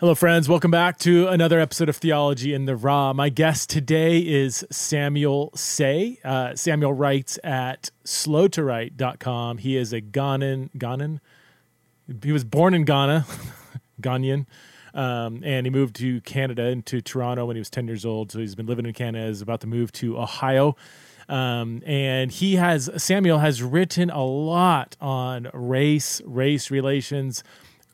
Hello, friends. Welcome back to another episode of Theology in the Raw. My guest today is Samuel Sey. Uh, Samuel writes at slowtowrite.com. He is a Ghanan? He was born in Ghana, Ghanaian, um, and he moved to Canada into Toronto when he was 10 years old. So he's been living in Canada, is about to move to Ohio. Um, and he has, Samuel has written a lot on race, race relations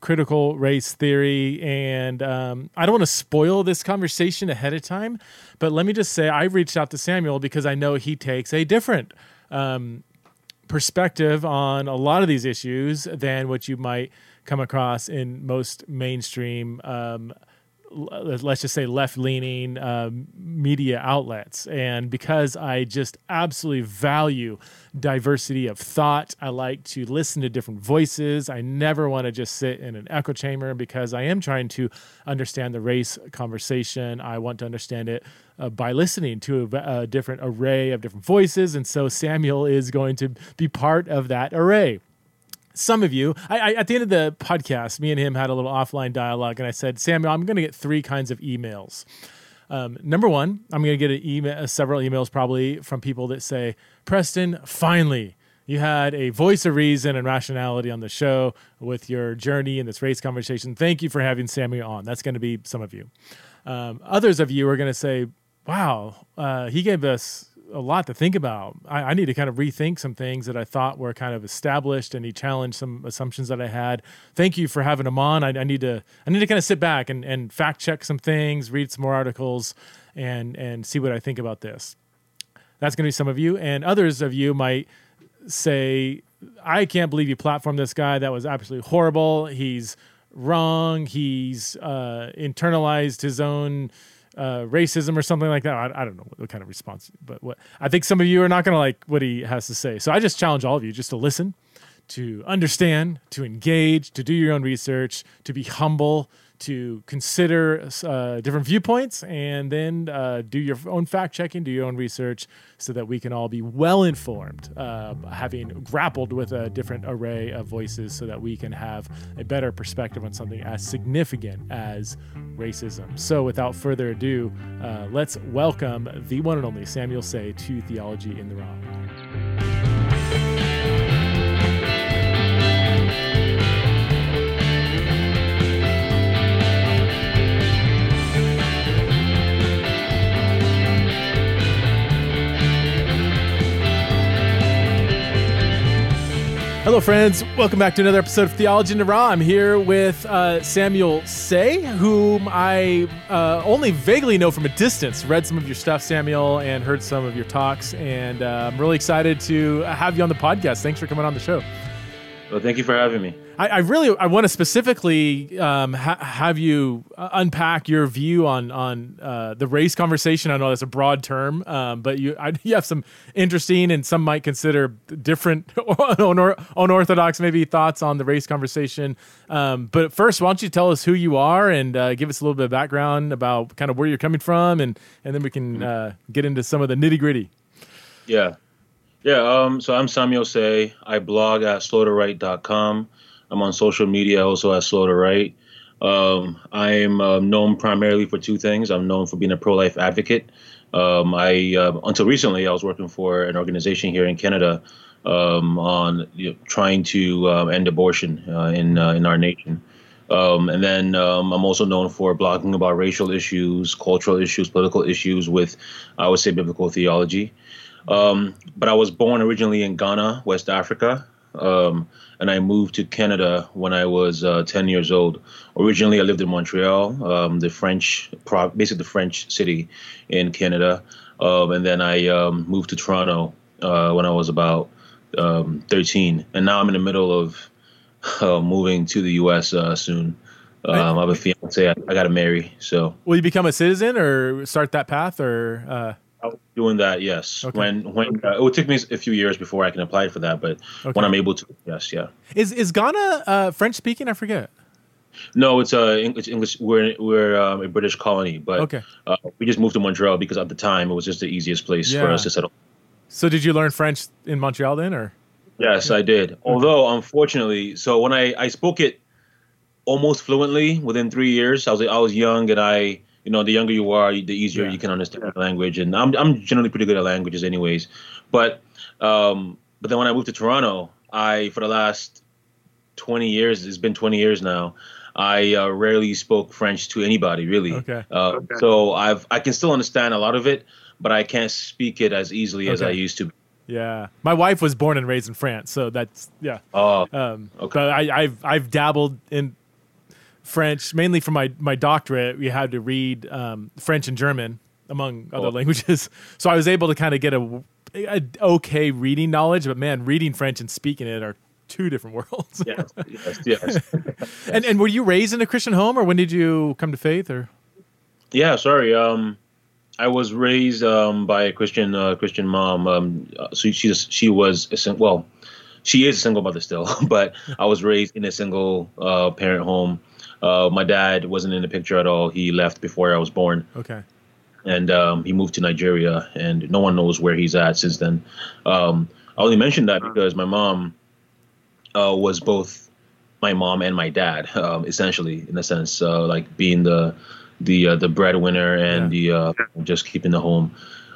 critical race theory. And um, I don't want to spoil this conversation ahead of time, but let me just say I reached out to Samuel because I know he takes a different um, perspective on a lot of these issues than what you might come across in most mainstream um, let's just say left leaning um, media outlets. And because I just absolutely value diversity of thought, I like to listen to different voices. I never want to just sit in an echo chamber because I am trying to understand the race conversation. I want to understand it uh, by listening to a, a different array of different voices. And so Samuel is going to be part of that array some of you, I, I, at the end of the podcast, me and him had a little offline dialogue, and I said, Samuel, I'm going to get three kinds of emails. Um, number one, I'm going to get email, uh, several emails probably from people that say, Preston, finally, you had a voice of reason and rationality on the show with your journey in this race conversation. Thank you for having Samuel on. That's going to be some of you. Um, others of you are going to say, wow, uh, he gave us a lot to think about. I, I, need to kind of rethink some things that I thought were kind of established, and he challenged some assumptions that I had. Thank you for having him on. I, I need to I need to kind of sit back and, and fact check some things, read some more articles, and and see what I think about this. That's going to be some of you, and others of you might say, "I can't believe you platformed this guy. That was absolutely horrible. He's wrong. He's uh, internalized his own." uh, racism or something like that. I, I don't know what, what, kind of response, but what I think some of you are not going to like what he has to say. So I just challenge all of you just to listen, to understand, to engage, to do your own research, to be humble, to consider uh, different viewpoints and then uh, do your own fact checking, do your own research so that we can all be well informed, uh, having grappled with a different array of voices so that we can have a better perspective on something as significant as racism. So, without further ado, uh, let's welcome the one and only Samuel Sey to Theology in the Raw. Hello, friends. Welcome back to another episode of Theology in the Raw. I'm here with uh, Samuel Sey, whom I uh, only vaguely know from a distance. Read some of your stuff, Samuel, and heard some of your talks, and uh, I'm really excited to have you on the podcast. Thanks for coming on the show. Well, thank you for having me. I, I really I want to specifically um, ha- have you uh, unpack your view on on uh, the race conversation. I know that's a broad term, um, but you I, you have some interesting and some might consider different or unorthodox maybe thoughts on the race conversation. Um, but first, why don't you tell us who you are and uh, give us a little bit of background about kind of where you're coming from, and and then we can mm-hmm. uh, get into some of the nitty gritty. Yeah. Yeah, um, so I'm Samuel Sey. I blog at slowtowrite.com. I'm on social media also at Slow to Write. Um, I'm uh, known primarily for two things. I'm known for being a pro-life advocate. Um, I uh, until recently I was working for an organization here in Canada um, on you know, trying to uh, end abortion uh, in uh, in our nation. Um, and then I'm also known for blogging about racial issues, cultural issues, political issues with, I would say, biblical theology. Um, but I was born originally in Ghana, West Africa, um, and I moved to Canada when I was uh, 10 years old. Originally, I lived in Montreal, um, the French, basically the French city in Canada, um, and then I um, moved to Toronto uh, when I was about um, 13, and now I'm in the middle of uh, moving to the U.S. Uh, soon. Um, I have a fiance. I, I got to marry. So, will you become a citizen or start that path, or? Uh? Doing that, yes. Okay. When when uh, it would take me a few years before I can apply for that, but okay. when I'm able to, yes, yeah. Is is Ghana uh, French speaking? I forget. No, it's uh, English. English. We're we're um, a British colony, but okay. uh, we just moved to Montreal because at the time it was just the easiest place yeah. for us to settle. So, did you learn French in Montreal then, or? Yes, I did. Although, unfortunately, so when I I spoke it almost fluently within three years. I was I was young, and I you know the younger you are, the easier yeah. you can understand the language. And I'm I'm generally pretty good at languages, anyways. But um, but then when I moved to Toronto, I for the last 20 years, it's been 20 years now. I uh, rarely spoke French to anybody, really. Okay. Uh, okay. So I've I can still understand a lot of it, but I can't speak it as easily okay. as I used to. Yeah, my wife was born and raised in France, so that's yeah. Oh, um, okay. But I, I've I've dabbled in French mainly for my my doctorate. We had to read um, French and German among other languages, so I was able to kind of get a, a, okay reading knowledge. But man, reading French and speaking it are two different worlds. yes, yes, yes. and and were you raised in a Christian home, or when did you come to faith? Or yeah, sorry. Um, I was raised um, by a Christian uh, Christian mom. Um, so she's she was a, well, she is a single mother still, but I was raised in a single uh, parent home. Uh, my dad wasn't in the picture at all. He left before I was born. Okay. And um, he moved to Nigeria, and no one knows where he's at since then. Um, I only mentioned that because my mom uh, was both my mom and my dad, um, essentially, in a sense, uh, like being the the uh, the breadwinner and yeah. the uh, just keeping the home.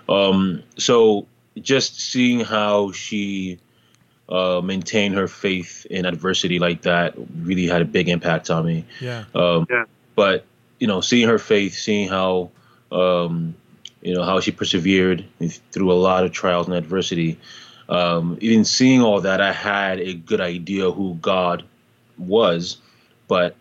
Um, so just seeing how she uh, maintained her faith in adversity like that really had a big impact on me. Yeah. Um, yeah. But you know, seeing her faith, seeing how um, you know how she persevered through a lot of trials and adversity. Um, even seeing all that, I had a good idea who God was, but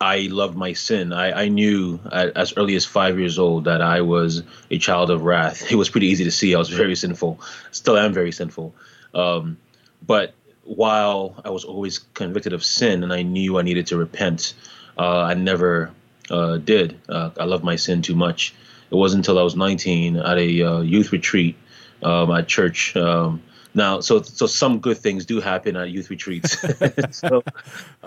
I loved my sin. I, I knew at, as early as five years old that I was a child of wrath. It was pretty easy to see. I was very sinful. Still am very sinful. Um, but while I was always convicted of sin and I knew I needed to repent, uh, I never uh, did. Uh, I loved my sin too much. It wasn't until I was 19 at a uh, youth retreat um, at church. Um, now, so so some good things do happen at youth retreats. so,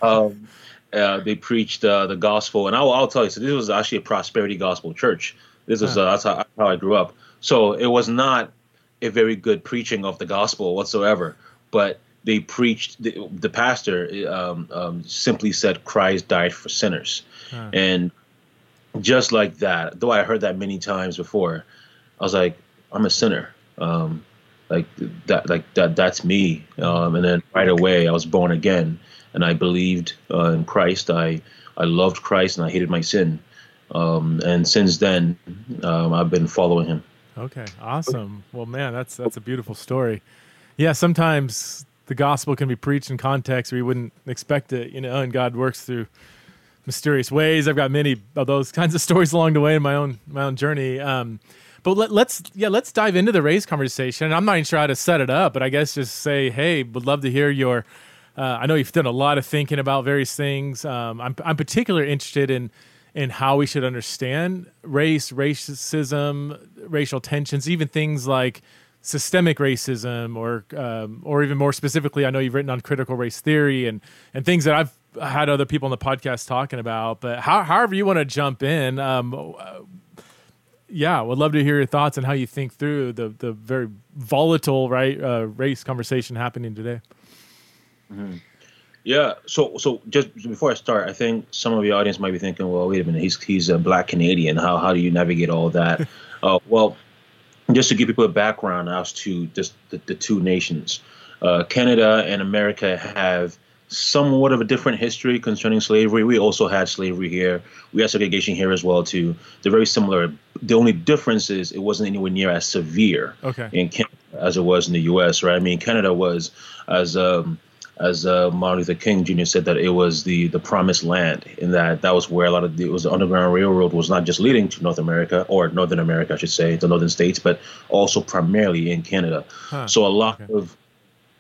um, uh, they preached uh, the gospel, and I'll, I'll, tell you. So this was actually a prosperity gospel church. This is uh, that's how, how, I grew up. So it was not a very good preaching of the gospel whatsoever, but they preached. The, the pastor um, um, simply said Christ died for sinners, and just like that. Though I heard that many times before, I was like, I'm a sinner. Um, like that, like that. That's me. Um, and then right away, I was born again and I believed uh, in Christ. I I loved Christ and I hated my sin. Um, and since then, um, I've been following Him. Okay, awesome. Well, man, that's that's a beautiful story. Yeah, sometimes the gospel can be preached in context where you wouldn't expect it, you know, and God works through mysterious ways. I've got many of those kinds of stories along the way in my own my own journey. Um, but let, us yeah, let's dive into the race conversation. I'm not even sure how to set it up, but I guess just say, hey, would love to hear your uh, I know you've done a lot of thinking about various things. Um, I'm, I'm particularly interested in in how we should understand race, racism, racial tensions, even things like systemic racism, or um, or even more specifically, I know you've written on critical race theory and and things that I've had other people on the podcast talking about. But how, however you want to jump in, um, uh, yeah, would love to hear your thoughts on how you think through the the very volatile right uh, race conversation happening today. Mm-hmm. Yeah. So so just before I start, I think some of the audience might be thinking, well, wait a minute, he's he's a black Canadian. How how do you navigate all that? uh, well, just to give people a background as to just the, the two nations, uh, Canada and America have somewhat of a different history concerning slavery. We also had slavery here. We had segregation here as well too. They're very similar. The only difference is it wasn't anywhere near as severe okay. in Canada as it was in the U.S. Right? I mean, Canada was as um, as uh, Martin Luther King Jr. said that it was the the promised land, in that that was where a lot of the, it was the Underground Railroad was not just leading to North America or Northern America, I should say, the northern states, but also primarily in Canada. Huh. So a lot okay. of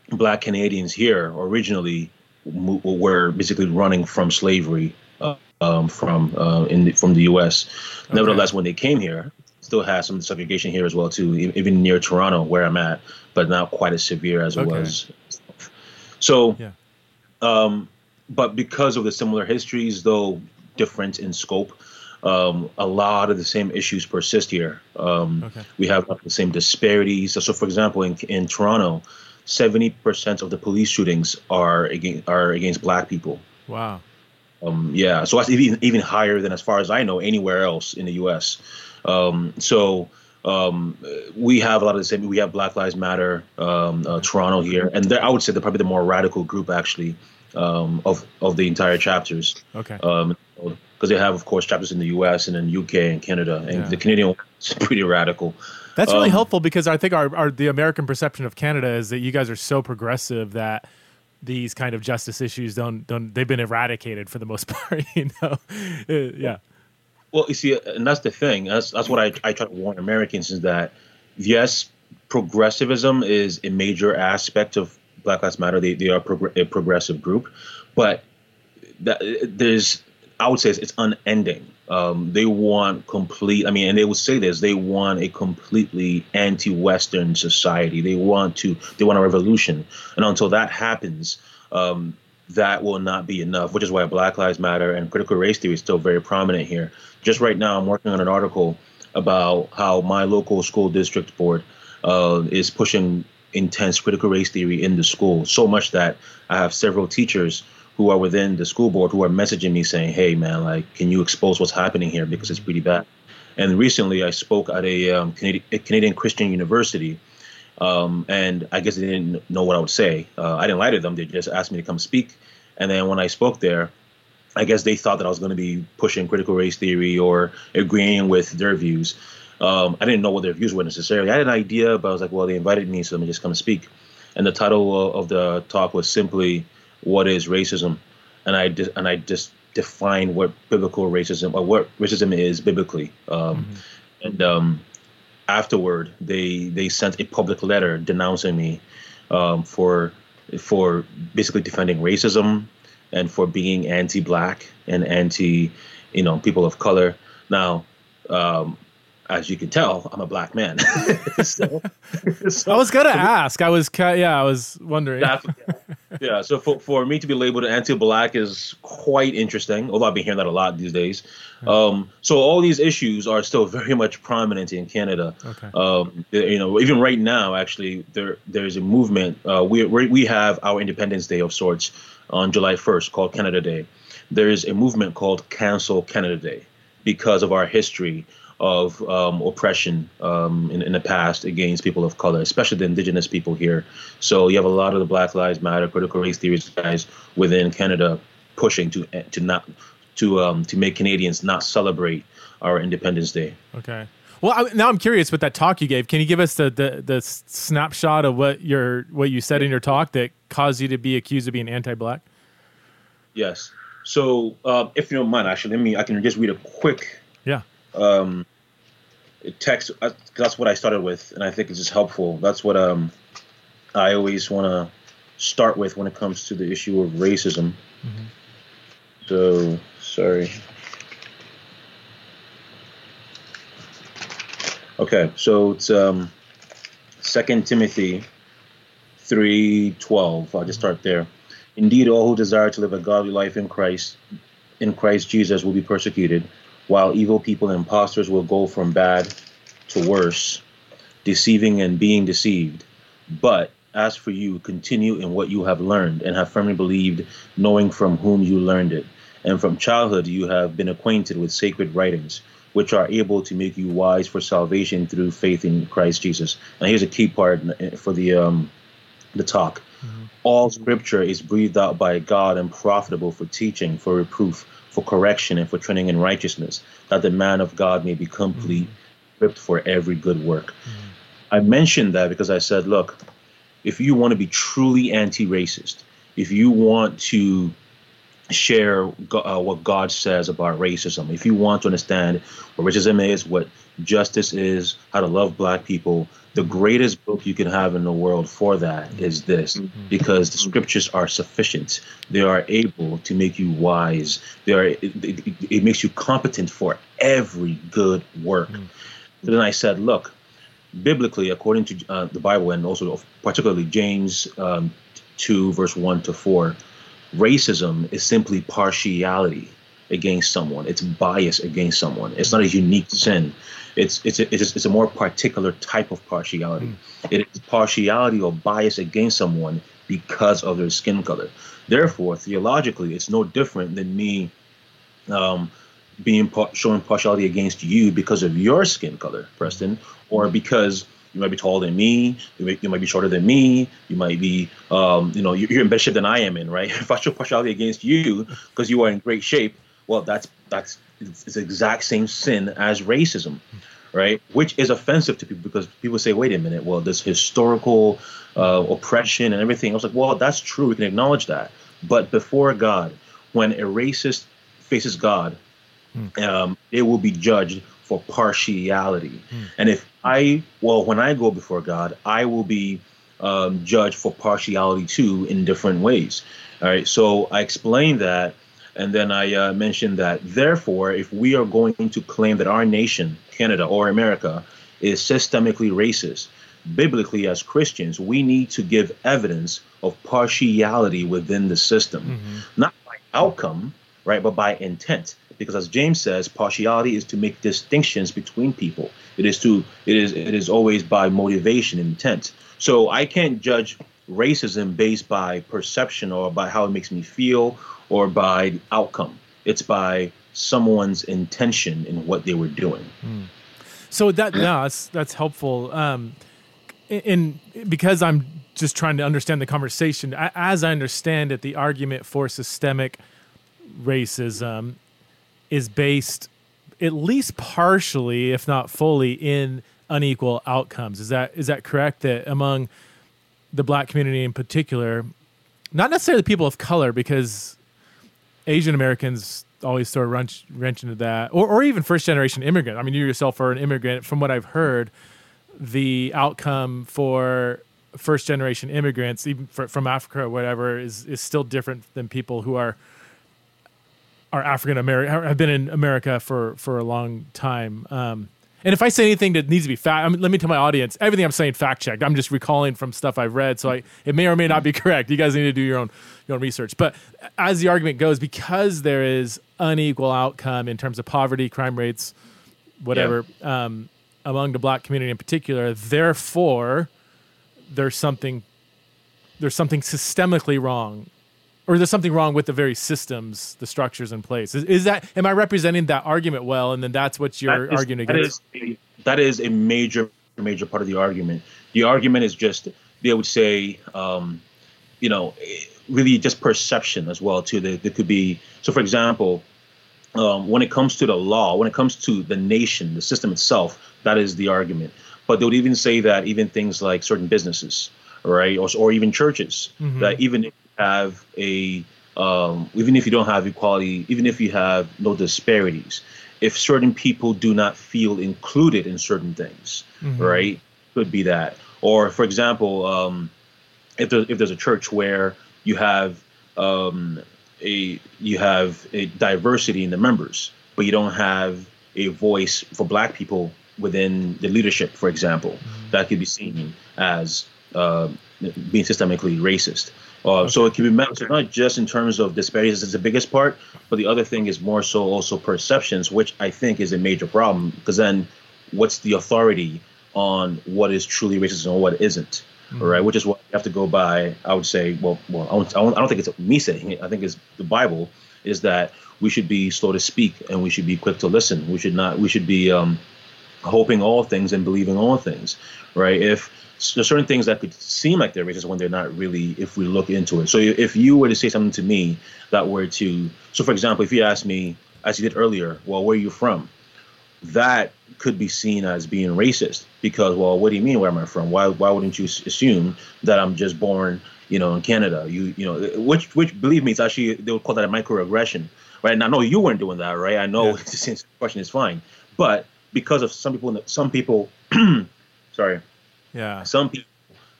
Black Canadians here originally were basically running from slavery uh, um, from uh, in the, from the U.S. Okay. Nevertheless, when they came here, still had some segregation here as well too, even near Toronto where I'm at, but not quite as severe as it okay. was so, yeah. um, but because of the similar histories, though different in scope, um, a lot of the same issues persist here. Um, okay. We have the same disparities. So, for example, in, in Toronto, 70% of the police shootings are against, are against black people. Wow. Um, yeah, so that's even even higher than as far as I know anywhere else in the U.S. Um, so um, we have a lot of the same. We have Black Lives Matter um, uh, Toronto here, and I would say they're probably the more radical group actually um, of of the entire chapters. Okay. Um, because they have, of course, chapters in the U.S. and in UK and Canada, and yeah. the Canadian one is pretty radical. That's really um, helpful because I think our, our the American perception of Canada is that you guys are so progressive that these kind of justice issues don't don't they've been eradicated for the most part. You know, uh, yeah. Well, you see, and that's the thing. That's that's what I I try to warn Americans is that yes, progressivism is a major aspect of Black Lives Matter. They they are prog- a progressive group, but that there's I would say it's, it's unending. Um, they want complete. I mean, and they would say this: they want a completely anti-Western society. They want to. They want a revolution, and until that happens, um, that will not be enough. Which is why Black Lives Matter and critical race theory is still very prominent here. Just right now, I'm working on an article about how my local school district board uh, is pushing intense critical race theory in the school so much that I have several teachers who are within the school board who are messaging me saying, "Hey, man, like, can you expose what's happening here because it's pretty bad." And recently, I spoke at a, um, a Canadian, Christian university, um, and I guess they didn't know what I would say. Uh, I didn't lie to them; they just asked me to come speak. And then when I spoke there, I guess they thought that I was going to be pushing critical race theory or agreeing with their views. Um, I didn't know what their views were necessarily. I had an idea, but I was like, well, they invited me, so let me just come speak. And the title of the talk was simply what is racism, and I di- and I just defined what biblical racism or what racism is biblically. Um, mm-hmm. And um, afterward, they they sent a public letter denouncing me um, for for basically defending racism and for being anti-black and anti, you know, people of color. Now, um, as you can tell, I'm a black man. so, so, I was gonna so, ask. I was, yeah, I was wondering. yeah. yeah. So for, for me to be labeled anti-black is quite interesting. Although I've been hearing that a lot these days. Um, so all these issues are still very much prominent in Canada. Okay. Um, you know, even right now, actually, there there's a movement. Uh, we we have our Independence Day of sorts on July 1st called Canada Day. There is a movement called Cancel Canada Day because of our history of um, oppression um, in, in, the past against people of color, especially the indigenous people here. So you have a lot of the Black Lives Matter, critical race theories guys within Canada pushing to to not to um, to make Canadians not celebrate our Independence Day. Okay. Well, I, now I'm curious with that talk you gave. Can you give us the, the, the snapshot of what your what you said in your talk that caused you to be accused of being anti-black? Yes. So, uh, if you don't mind, actually, let me. I can just read a quick um, text. Uh, that's what I started with, and I think it's just helpful. That's what um, I always want to start with when it comes to the issue of racism. Mm-hmm. So sorry. Okay, so it's um, Second Timothy three twelve. I'll just start there. Indeed, all who desire to live a godly life in Christ, in Christ Jesus, will be persecuted while evil people and impostors will go from bad to worse, deceiving and being deceived. But as for you, continue in what you have learned and have firmly believed, knowing from whom you learned it. And from childhood you have been acquainted with sacred writings, which are able to make you wise for salvation through faith in Christ Jesus. And here's a key part for the um, the talk. Mm-hmm. All scripture is breathed out by God and profitable for teaching, for reproof, for correction and for training in righteousness, that the man of God may be complete, mm-hmm. equipped for every good work. Mm-hmm. I mentioned that because I said, look, if you want to be truly anti racist, if you want to share uh, what God says about racism, if you want to understand what racism is, what justice is, how to love black people, the greatest book you can have in the world for that is this mm-hmm. because the scriptures are sufficient. They are able to make you wise. They are it, it, it makes you competent for every good work. Mm-hmm. then i said look biblically according to uh, the bible and also particularly james um, 2 verse 1 to 4 racism is simply partiality against someone it's bias against someone it's not a unique sin it's it's a, it's, a, it's a more particular type of partiality. Mm. It is partiality or bias against someone because of their skin color. Therefore, theologically, it's no different than me um, being showing partiality against you because of your skin color, Preston, or because you might be taller than me, you might, you might be shorter than me, you might be, um, you know, you're in better shape than I am in, right? If I show partiality against you because you are in great shape, well, that's that's it's, the exact same sin as racism, right? Which is offensive to people because people say, wait a minute, well, this historical uh, oppression and everything. I was like, well, that's true. We can acknowledge that. But before God, when a racist faces God, mm. um, it will be judged for partiality. Mm. And if I, well, when I go before God, I will be um, judged for partiality too in different ways. All right. So I explained that. And then I uh, mentioned that, therefore, if we are going to claim that our nation, Canada or America, is systemically racist, biblically as Christians, we need to give evidence of partiality within the system, mm-hmm. not by outcome, right, but by intent because as James says, partiality is to make distinctions between people. It is to it is it is always by motivation and intent. So I can't judge racism based by perception or by how it makes me feel or by outcome. It's by someone's intention in what they were doing. Mm. So that yeah, that's that's helpful. Um, in because I'm just trying to understand the conversation. As I understand it, the argument for systemic racism is based at least partially, if not fully, in unequal outcomes. Is that is that correct? That among the black community in particular, not necessarily people of color, because Asian Americans always sort of wrench, wrench into that, or, or even first generation immigrant. I mean, you yourself are an immigrant. From what I've heard, the outcome for first generation immigrants, even for, from Africa or whatever, is is still different than people who are are African American have been in America for for a long time. Um, and if I say anything that needs to be fact, I mean, let me tell my audience everything I'm saying fact checked. I'm just recalling from stuff I've read, so I, it may or may not be correct. You guys need to do your own your own research. But as the argument goes, because there is unequal outcome in terms of poverty, crime rates, whatever, yeah. um, among the black community in particular, therefore, there's something there's something systemically wrong or there's something wrong with the very systems, the structures in place. Is, is that am I representing that argument well? And then that's what you're that is, arguing against. That is, a, that is a major major part of the argument. The argument is just they would say, um, you know, really just perception as well too. There, there could be so, for example, um, when it comes to the law, when it comes to the nation, the system itself, that is the argument. But they would even say that even things like certain businesses, right, or, or even churches, mm-hmm. that even have a um, even if you don't have equality, even if you have no disparities, if certain people do not feel included in certain things, mm-hmm. right, could be that. Or, for example, um, if there, if there's a church where you have um, a you have a diversity in the members, but you don't have a voice for Black people within the leadership, for example, mm-hmm. that could be seen as uh, being systemically racist. Uh, okay. So it can be measured not just in terms of disparities as the biggest part, but the other thing is more so also perceptions, which I think is a major problem. Because then, what's the authority on what is truly racist and what isn't? Mm-hmm. Right, which is what you have to go by. I would say, well, well, I don't, I don't think it's me saying it. I think it's the Bible. Is that we should be slow to speak and we should be quick to listen. We should not. We should be um, hoping all things and believing all things. Right. If there's certain things that could seem like they're racist when they're not really if we look into it. So if you were to say something to me that were to, so for example, if you asked me, as you did earlier, well, where are you from? That could be seen as being racist because, well, what do you mean where am I from? Why why wouldn't you assume that I'm just born, you know, in Canada? You you know, which which believe me, it's actually they would call that a microaggression, right? And I know you weren't doing that, right? I know yeah. the question is fine, but because of some people, some people, sorry yeah. Some people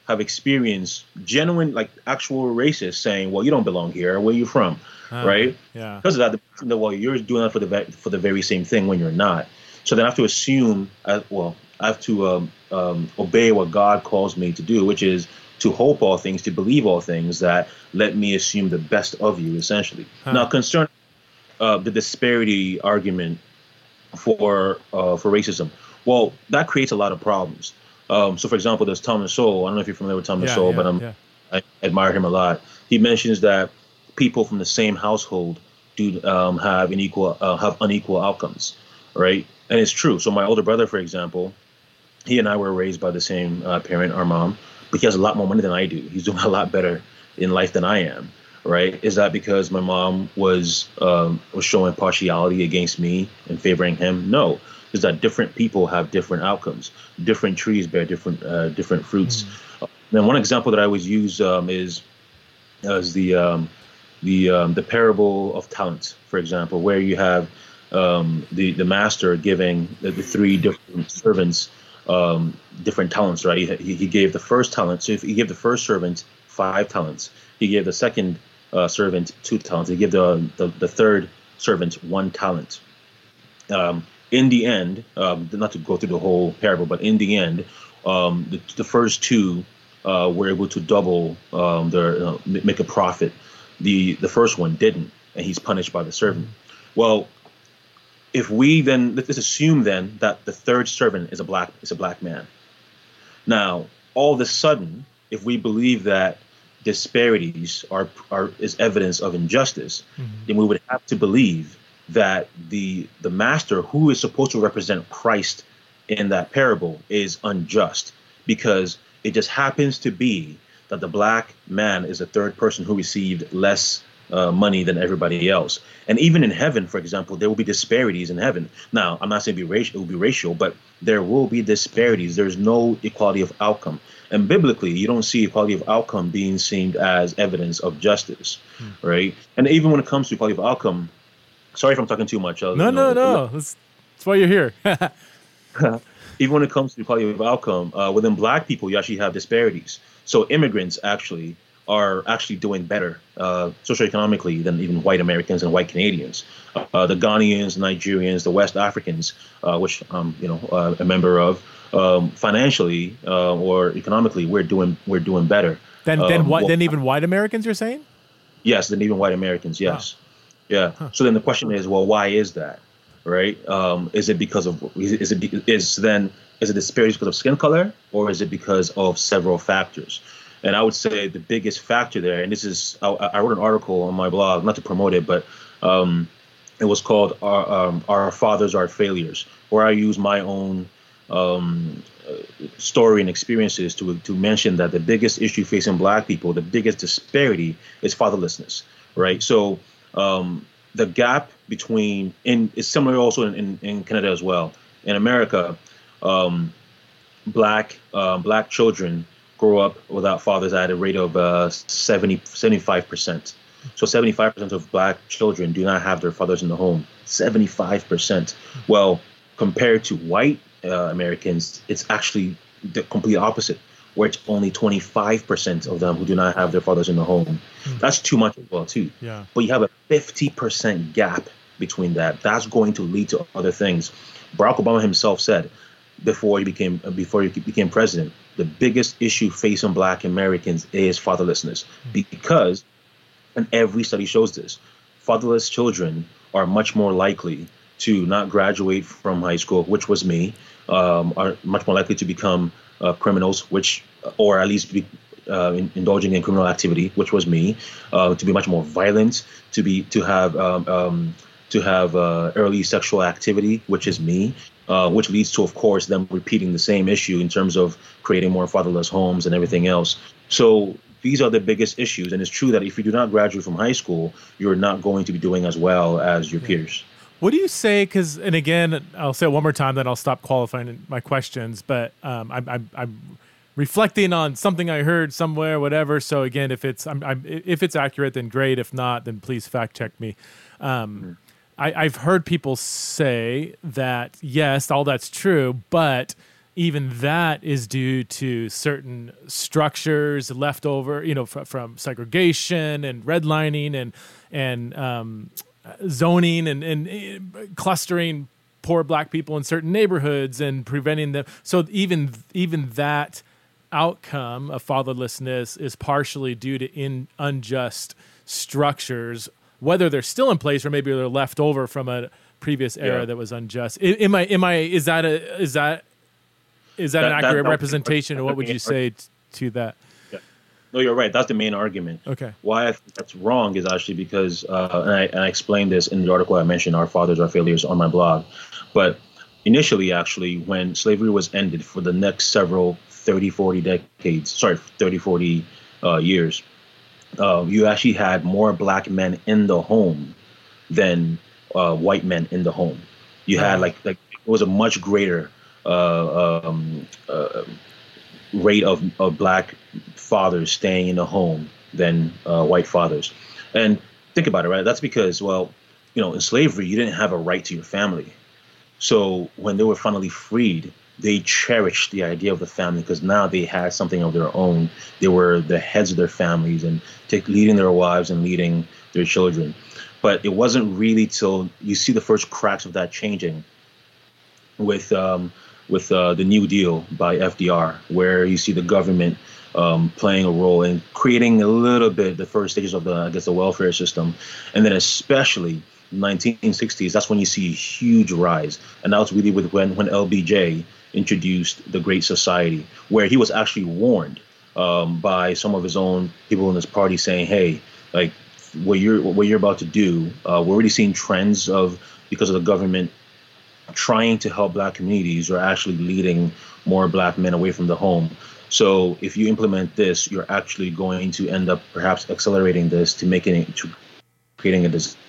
have experienced genuine, like actual racists saying, "Well, you don't belong here. Where are you from?" Uh, right? Yeah. Because of that, the, well, you're doing that for the for the very same thing when you're not. So then I have to assume, uh, well, I have to um, um, obey what God calls me to do, which is to hope all things, to believe all things. That let me assume the best of you, essentially. Huh. Now, concerning uh, the disparity argument for uh, for racism, well, that creates a lot of problems. Um, so, for example, there's Thomas Sowell. I don't know if you're familiar with Thomas yeah, Sowell, yeah, but I'm, yeah. I admire him a lot. He mentions that people from the same household do um, have unequal uh, have unequal outcomes, right? And it's true. So my older brother, for example, he and I were raised by the same uh, parent, our mom, but he has a lot more money than I do. He's doing a lot better in life than I am, right? Is that because my mom was um, was showing partiality against me and favoring him? No, is that different people have different outcomes. Different trees bear different uh, different fruits. Mm. And one example that I always use um, is as the um, the um, the parable of talents, for example, where you have um, the the master giving the, the three different servants um, different talents, right? He, he, gave the first talent. So if he gave the first servant five talents, he gave the second uh, servant two talents. He gave the, the, the third servant one talent. Um, in the end, um, not to go through the whole parable, but in the end, um, the, the, first two uh, were able to double um, their uh, make a profit. The the first one didn't, and he's punished by the servant. Well, if we then let's assume then that the third servant is a black is a black man. Now, all of a sudden, if we believe that disparities are are is evidence of injustice, mm-hmm. then we would have to believe that the the master who is supposed to represent Christ in that parable is unjust because it just happens to be that the black man is the third person who received less uh, money than everybody else. And even in heaven, for example, there will be disparities in heaven. Now, I'm not saying it will be racial, it will be racial, but there will be disparities. There's no equality of outcome. And biblically, you don't see equality of outcome being seen as evidence of justice, hmm. right? And even when it comes to equality of outcome, sorry if I'm talking too much. no, no, know, no. That's, that's why you're here. even when it comes to equality of outcome, uh, within black people, you actually have disparities. So immigrants actually are actually doing better uh, socioeconomically than even white Americans and white Canadians. Uh, the Ghanaians, Nigerians, the West Africans, uh, which I'm you know uh, a member of, um, financially uh, or economically, we're doing we're doing better. Than than um, what, than even white Americans, you're saying? Yes, than even white Americans. Yes, wow. Yeah. Huh. So then the question is, well, why is that? Right? Um, is it because of is it is then is it disparity because of skin color or is it because of several factors? And I would say the biggest factor there, and this is, I, I wrote an article on my blog, not to promote it, but um, it was called our, um, our, Fathers Are Failures, where I use my own um, story and experiences to, to mention that the biggest issue facing black people, the biggest disparity is fatherlessness, right? So um, the gap between, and it's similar also in, in, in Canada as well. In America, um, black uh, black children grow up without fathers at a rate of uh, 70, 75%. So 75% of black children do not have their fathers in the home. 75%. Well, compared to white uh, Americans, it's actually the complete opposite, where it's only 25% of them who do not have their fathers in the home. Mm. That's too much as well, too. Yeah. But you have a 50% gap between that. That's going to lead to other things. Barack Obama himself said before he became before he became president, the biggest issue facing black Americans is fatherlessness because, and every study shows this, fatherless children are much more likely to not graduate from high school, which was me, um, are much more likely to become uh, criminals, which, or at least be uh, in, indulging in criminal activity, which was me, uh, to be much more violent, to be to have um, um, to have uh, early sexual activity, which is me, uh, which leads to, of course, them repeating the same issue in terms of creating more fatherless homes and everything else. So these are the biggest issues. And it's true that if you do not graduate from high school, you're not going to be doing as well as your peers. What do you say? Because, and again, I'll say it one more time, then I'll stop qualifying my questions. But um, I'm, I'm, I'm, reflecting on something I heard somewhere, whatever. So again, if it's I'm, I'm, if it's accurate, then great. If not, then please fact check me. Um, mm-hmm I, have heard people say that yes, all that's true, but even that is due to certain structures left over, you know, f- from segregation and redlining and and um, zoning and, and uh, clustering poor black people in certain neighborhoods and preventing them. So even even that outcome of fatherlessness is partially due to in unjust structures whether they're still in place or maybe they're left over from a previous era yeah. that was unjust. Am I? Am I? Is that a? Is that? Is that, that an accurate that, representation? Or what would you say to that? No, you're right. That's the main argument. Okay. Why I think that's wrong is actually because, uh, and, I, and I explained this in the article I mentioned, Our Fathers, Our Failures, on my blog. But initially, actually, when slavery was ended for the next several 30, 40 decades, sorry, 30, 40 uh, years, uh, you actually had more black men in the home than uh, white men in the home. You had like like it was a much greater uh, um, uh, rate of, of black fathers staying in the home than uh, white fathers. And think about it, right? That's because, well, you know, in slavery, you didn't have a right to your family. So when they were finally freed, they cherished the idea of the family because now they had something of their own. They were the heads of their families and take, leading their wives and leading their children. But it wasn't really till you see the first cracks of that changing with um, with uh, the New Deal by FDR, where you see the government um, playing a role in creating a little bit the first stages of the I guess the welfare system, and then especially 1960s, that's when you see a huge rise, and that was really with when when LBJ introduced the Great Society, where he was actually warned um, by some of his own people in his party saying, "Hey, like what you're what you're about to do, uh, we're already seeing trends of because of the government trying to help black communities or actually leading more black men away from the home. So if you implement this, you're actually going to end up perhaps accelerating this to making it to creating a disaster.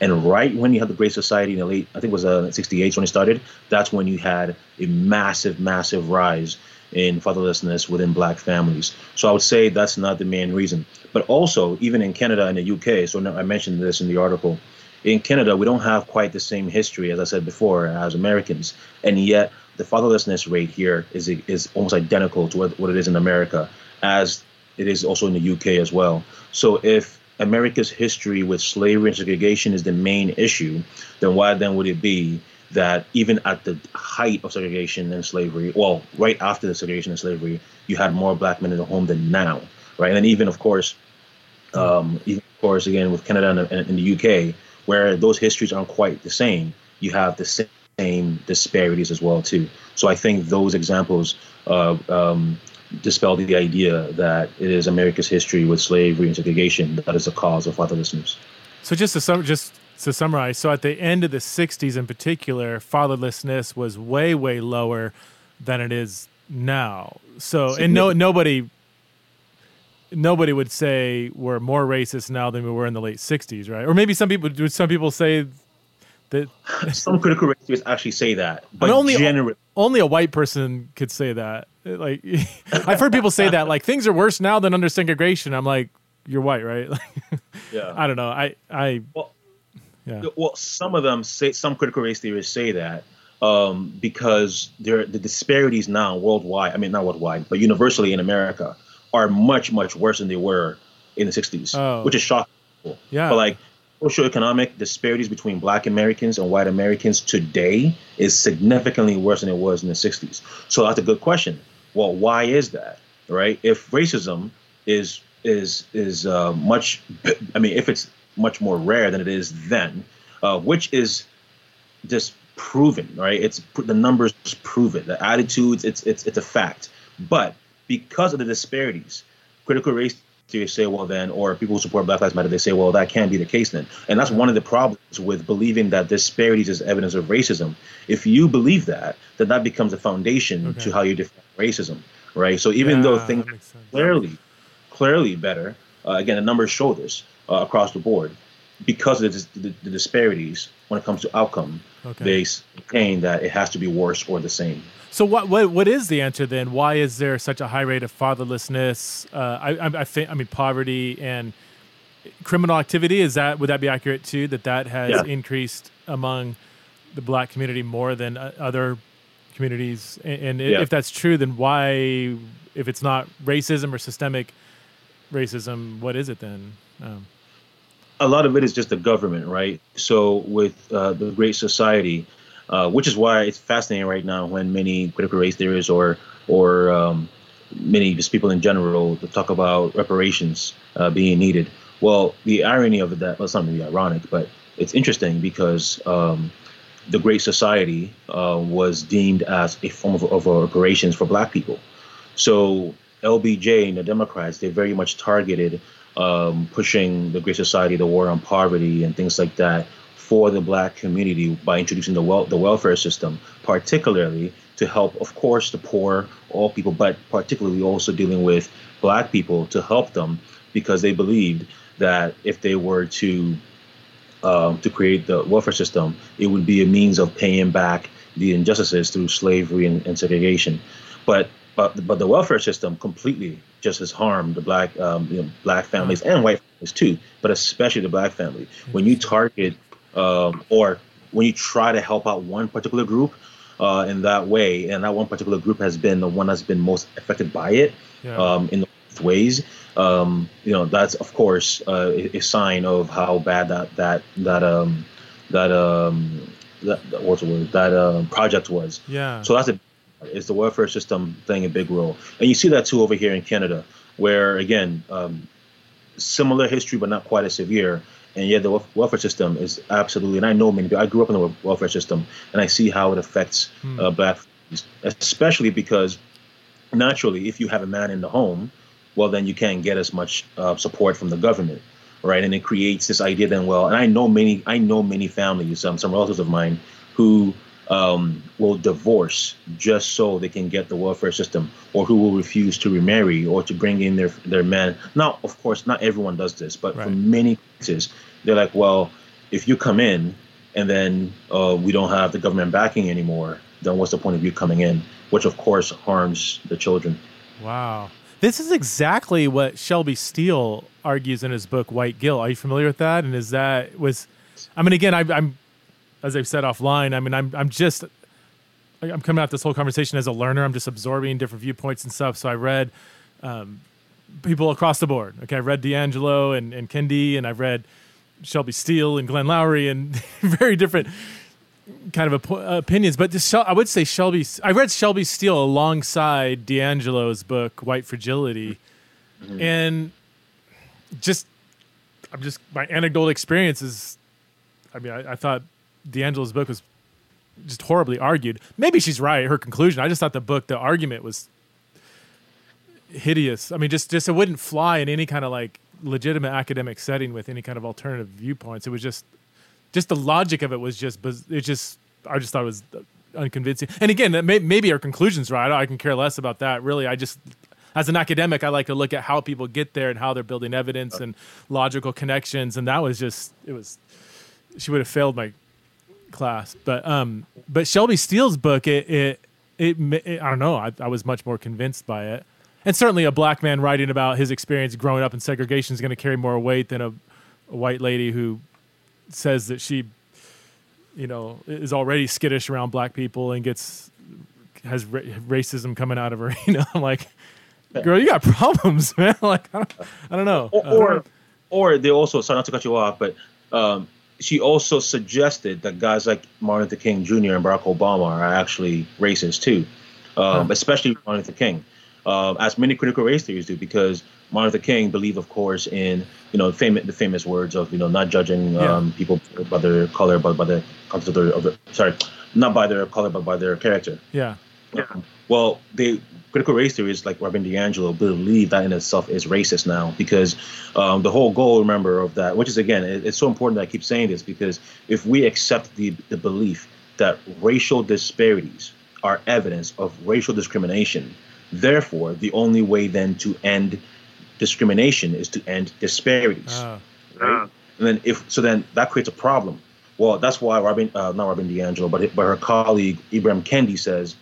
And right when you had the Great Society in the late, I think it was uh, 68 when it started, that's when you had a massive, massive rise in fatherlessness within black families. So I would say that's not the main reason. But also, even in Canada and the UK, so I mentioned this in the article, in Canada, we don't have quite the same history, as I said before, as Americans. And yet, the fatherlessness rate here is, is almost identical to what, what it is in America, as it is also in the UK as well. So if America's history with slavery and segregation is the main issue, then why then would it be that even at the height of segregation and slavery, well, right after the segregation and slavery, you had more black men in the home than now, right? And even, of course, um, even, of course, again with Canada and, and the UK, where those histories aren't quite the same, you have the same disparities as well too. So I think those examples uh, um, dispel the idea that it is America's history with slavery and segregation that is the cause of fatherlessness. So just to sum, just to summarize, so at the end of the '60s, in particular, fatherlessness was way, way lower than it is now. So, and no, nobody, nobody would say we're more racist now than we were in the late '60s, right? Or maybe some people, would some people say that some critical race theorists actually say that, but I mean, only generally, only a white person could say that. Like I've heard people say that, like things are worse now than under segregation. I'm like, you're white, right? yeah. I don't know. I I well, yeah. Well, some of them say some critical race theorists say that um, because there the disparities now worldwide. I mean, not worldwide, but universally in America are much much worse than they were in the 60s, oh. which is shocking. Yeah. But like socioeconomic disparities between black Americans and white Americans today is significantly worse than it was in the 60s. So that's a good question. Well, why is that? Right? If racism is is is uh, much, I mean, if it's much more rare than it is then, uh, which is just proven, right? It's the numbers prove it. The attitudes, it's it's it's a fact. But because of the disparities, critical race theory say, well, then, or people who support Black Lives Matter, they say, well, that can't be the case then. And that's one of the problems with believing that disparities is evidence of racism. If you believe that, then that becomes a foundation okay. to how you define racism, right? So even yeah, though things are clearly, clearly better, uh, again, the numbers show this uh, across the board, because of the, the, the, disparities when it comes to outcome, okay. they maintain that it has to be worse or the same. So what what what is the answer then? Why is there such a high rate of fatherlessness? Uh, I, I, I think I mean poverty and criminal activity. Is that would that be accurate too? That that has yeah. increased among the black community more than uh, other communities. And, and yeah. if that's true, then why, if it's not racism or systemic racism, what is it then? Um, a lot of it is just the government, right? So with uh, the Great Society, uh, which is why it's fascinating right now when many critical race theorists or or um, many just people in general talk about reparations uh, being needed. Well, the irony of that, well, it's not really ironic, but it's interesting because um, the Great Society uh, was deemed as a form of, of reparations for Black people. So LBJ and the Democrats, they very much targeted um, pushing the Great Society, the war on poverty, and things like that for the black community by introducing the wel- the welfare system, particularly to help, of course, the poor, all people, but particularly also dealing with black people to help them because they believed that if they were to um, to create the welfare system, it would be a means of paying back the injustices through slavery and, and segregation. But but but the welfare system completely just has harmed the black um, you know, black families and white families too, but especially the black family. When you target um, or when you try to help out one particular group uh, in that way, and that one particular group has been the one that's been most affected by it yeah. um, in the ways, um, you know that's of course uh, a, a, sign of how bad that that that um that um that, what's the word that uh, project was. Yeah. So that's a is the welfare system playing a big role, and you see that too over here in Canada, where again, um, similar history but not quite as severe, and yet the welfare system is absolutely. And I know many. I grew up in the welfare system, and I see how it affects hmm. uh, black, especially because naturally, if you have a man in the home, well, then you can't get as much uh, support from the government right? And it creates this idea then, well, and I know many, I know many families, um, some relatives of mine who um, will divorce just so they can get the welfare system, or who will refuse to remarry or to bring in their their man. Now, of course, not everyone does this, but right. for many cases, they're like, well, if you come in and then uh, we don't have the government backing anymore, then what's the point of you coming in? Which of course harms the children. Wow. This is exactly what Shelby Steele argues in his book White Guilt. Are you familiar with that? And is that was I mean again I, I'm as I've said offline, I mean, I'm I'm just I'm coming out this whole conversation as a learner. I'm just absorbing different viewpoints and stuff. So I read um, people across the board. Okay, I read DiAngelo and, and Kendi, and I've read Shelby Steele and Glenn Loury, and very different kind of op- opinions. But this, I would say Shelby. I read Shelby Steele alongside DiAngelo's book White Fragility, mm-hmm. and just I'm just my anecdotal experience is. I mean, I, I thought DiAngelo's book was just horribly argued. Maybe she's right, her conclusion. I just thought the book, the argument was hideous. I mean, just just it wouldn't fly in any kind of like legitimate academic setting with any kind of alternative viewpoints. It was just just the logic of it was just it just I just thought it was unconvincing. And again, may, maybe our conclusion's right. I can care less about that. Really, I just as an academic, I like to look at how people get there and how they're building evidence uh, and logical connections. And that was just it was she would have failed my class. But um, but Shelby Steele's book, it it, it, it I don't know. I, I was much more convinced by it, and certainly a black man writing about his experience growing up in segregation is going to carry more weight than a, a white lady who says that she, you know, is already skittish around black people and gets has ra- racism coming out of her. You know, I'm like, girl, you got problems, man. like, I don't, I don't know. Or, or, or they also sorry not to cut you off, but um, she also suggested that guys like Martin Luther King Jr. and Barack Obama are actually racist too, um, huh. especially Martin Luther King, uh, as many critical race theories do, because Martin Luther King believed, of course, in you know famous, the famous words of you know not judging yeah. um, people by their color, but by the of their, of their, sorry, not by their color, but by their character. Yeah. Yeah. Well, they critical race theorists like Robin DiAngelo believe that in itself is racist now because um, the whole goal, remember, of that, which is again, it, it's so important that I keep saying this because if we accept the, the belief that racial disparities are evidence of racial discrimination, therefore, the only way then to end discrimination is to end disparities. Uh, right? And then if so, then that creates a problem. Well, that's why Robin, uh, not Robin DiAngelo, but but her colleague Ibram Kendi says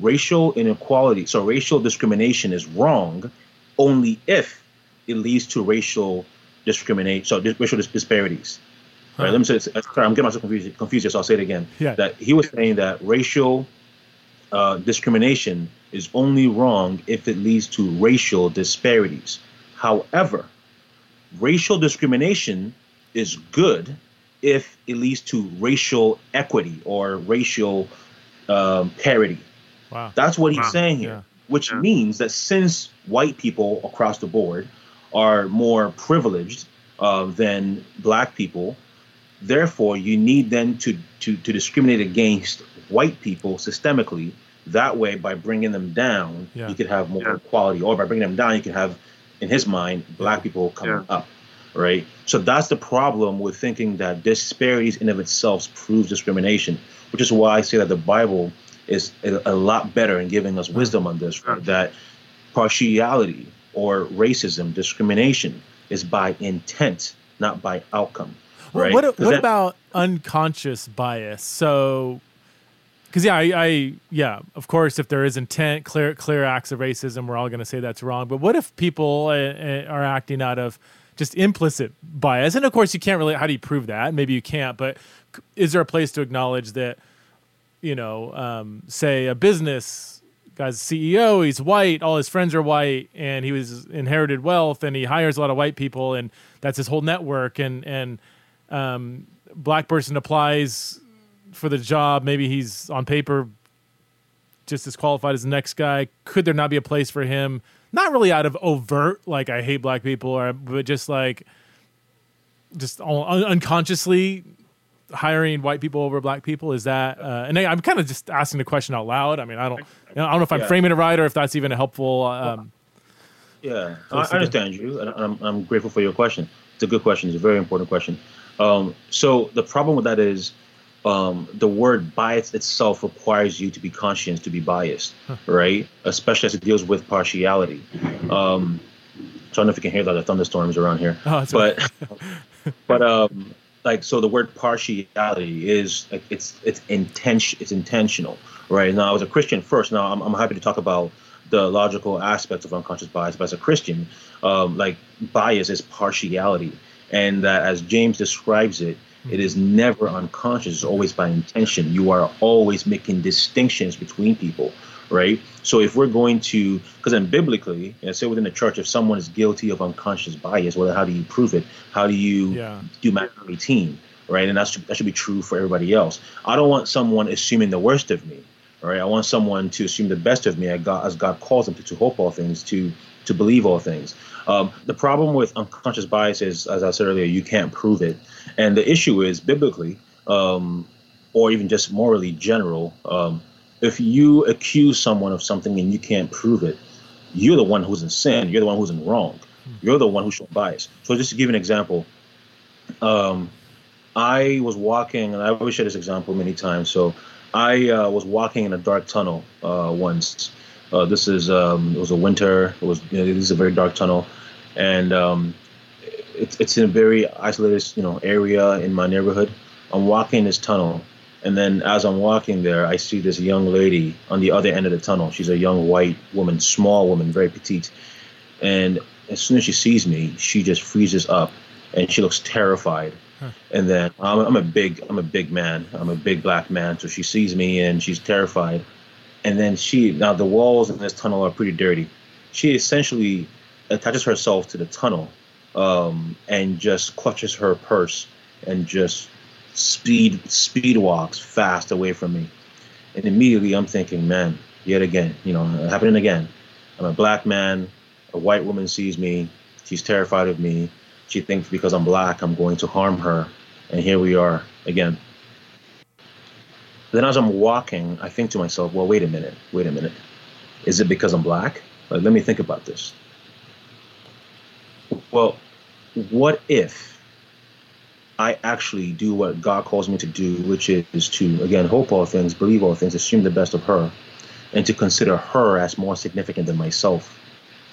racial inequality, so racial discrimination is wrong only if it leads to racial discrimination, so racial disparities. Huh. Right, let me say, sorry, I'm getting myself confused, confused here, so I'll say it again. Yeah. That he was saying that racial uh, discrimination is only wrong if it leads to racial disparities. However, racial discrimination is good if it leads to racial equity or racial um, parity. Wow. That's what he's wow. saying here, yeah. which yeah. means that since white people across the board are more privileged uh, than black people, therefore you need them to, to, to discriminate against white people systemically That way, by bringing them down, Yeah. you could have more equality, or by bringing them down, you could have, in his mind, black people coming up, right? So that's the problem with thinking that disparities in of itself proves discrimination, which is why I say that the Bible is a, a lot better in giving us wisdom on this. Right? That partiality or racism, discrimination, is by intent, not by outcome. Well, Right? What, 'Cause what that- about unconscious bias? So, because yeah, I, I yeah, of course, if there is intent, clear clear acts of racism, we're all going to say that's wrong. But what if people uh, uh, are acting out of just implicit bias? And of course, you can't really. How do you prove that? Maybe you can't. But is there a place to acknowledge that? You know, um, say a business guy's CEO, he's white, all his friends are white, and he was inherited wealth, and he hires a lot of white people, and that's his whole network, and and um, black person applies for the job, maybe he's on paper just as qualified as the next guy. Could there not be a place for him? Not really out of overt, like I hate black people, or but just like just un- unconsciously hiring white people over black people. Is that? Uh, and I, I'm kind of just asking the question out loud. I mean, I don't, I don't know if I'm Yeah. framing it right or if that's even a helpful. Um, Yeah, I, I understand you, and I'm, I'm grateful for your question. It's a good question. It's a very important question. Um, so the problem with that is um, the word bias itself requires you to be conscious to be biased, right? Especially as it deals with partiality. Um, so I don't know if you can hear that the thunderstorms around here, Oh, but but um, like so the word partiality is like it's it's intention it's intentional, right? Now, as a Christian first, now I'm, I'm happy to talk about the logical aspects of unconscious bias, but as a Christian, um, like bias is partiality, and that as James describes it, it is never unconscious; it's always by intention. You are always making distinctions between people, right? So if we're going to, because then biblically, and say within the church, if someone is guilty of unconscious bias, well, how do you prove it? How do you Yeah. do Matthew 18, right? And that should, that should be true for everybody else. I don't want someone assuming the worst of me, right? I want someone to assume the best of me as God, as God calls them to, to hope all things, to to believe all things. Um, the problem with unconscious bias is, as I said earlier, you can't prove it, and the issue is biblically, um, or even just morally general. Um, if you accuse someone of something and you can't prove it, you're the one who's in sin. You're the one who's in wrong. You're the one who's showing bias. So just to give you an example, um, I was walking, and I always share this example many times. So I uh, was walking in a dark tunnel uh, once. Uh, this is um, it was a winter. It was you know, this is a very dark tunnel, and um, it's it's in a very isolated you know area in my neighborhood. I'm walking this tunnel, and then as I'm walking there, I see this young lady on the other end of the tunnel. She's a young white woman, small woman, very petite, and as soon as she sees me, she just freezes up, and she looks terrified. And then I'm, I'm a big I'm a big man. I'm a big black man. So she sees me and she's terrified. And then she now the walls in this tunnel are pretty dirty. She essentially attaches herself to the tunnel um, and just clutches her purse and just speed speed walks fast away from me. And immediately I'm thinking, man, yet again, you know, happening again. I'm a black man. A white woman sees me. She's terrified of me. She thinks because I'm black, I'm going to harm her. And here we are again. Then as I'm walking, I think to myself, well, wait a minute, wait a minute. Is it because I'm black? Like, let me think about this. Well, what if I actually do what God calls me to do, which is to, again, hope all things, believe all things, assume the best of her, and to consider her as more significant than myself,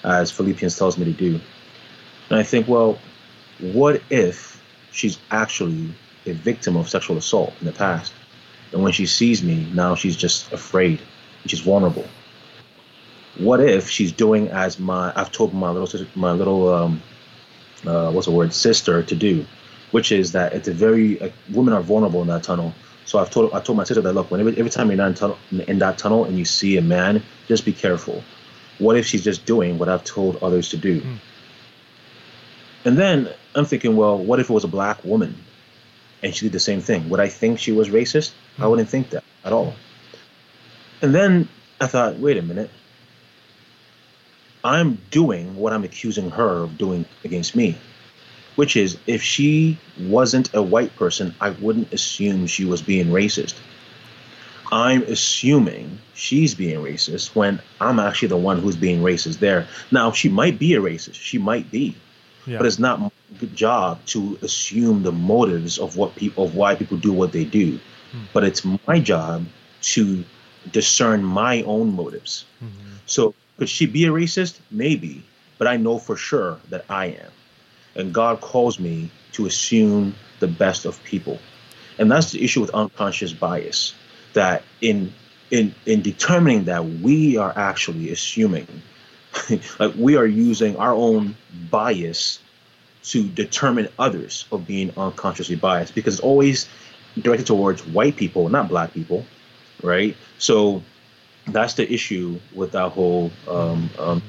as Philippians tells me to do. And I think, well, what if she's actually a victim of sexual assault in the past? And when she sees me, now she's just afraid. She's vulnerable. What if she's doing as my I've told my little my little um, uh, what's the word sister to do, which is that it's a very uh, women are vulnerable in that tunnel. So I've told I told my sister that look, whenever every time you're in, tunnel, in that tunnel and you see a man, just be careful. What if she's just doing what I've told others to do? And then I'm thinking, well, what if it was a black woman and she did the same thing? Would I think she was racist? I wouldn't think that at all. And then I thought, wait a minute. I'm doing what I'm accusing her of doing against me, which is if she wasn't a white person, I wouldn't assume she was being racist. I'm assuming she's being racist when I'm actually the one who's being racist there. Now, she might be a racist. She might be. Yeah. But it's not my job to assume the motives of what people of why people do what they do. Hmm. But it's my job to discern my own motives. Mm-hmm. So could she be a racist? Maybe. But I know for sure that I am. And God calls me to assume the best of people. And that's the issue with unconscious bias. That in in in determining that we are actually assuming like we are using our own bias to determine others of being unconsciously biased because it's always directed towards white people, not black people, right? So that's the issue with that whole. Um, um,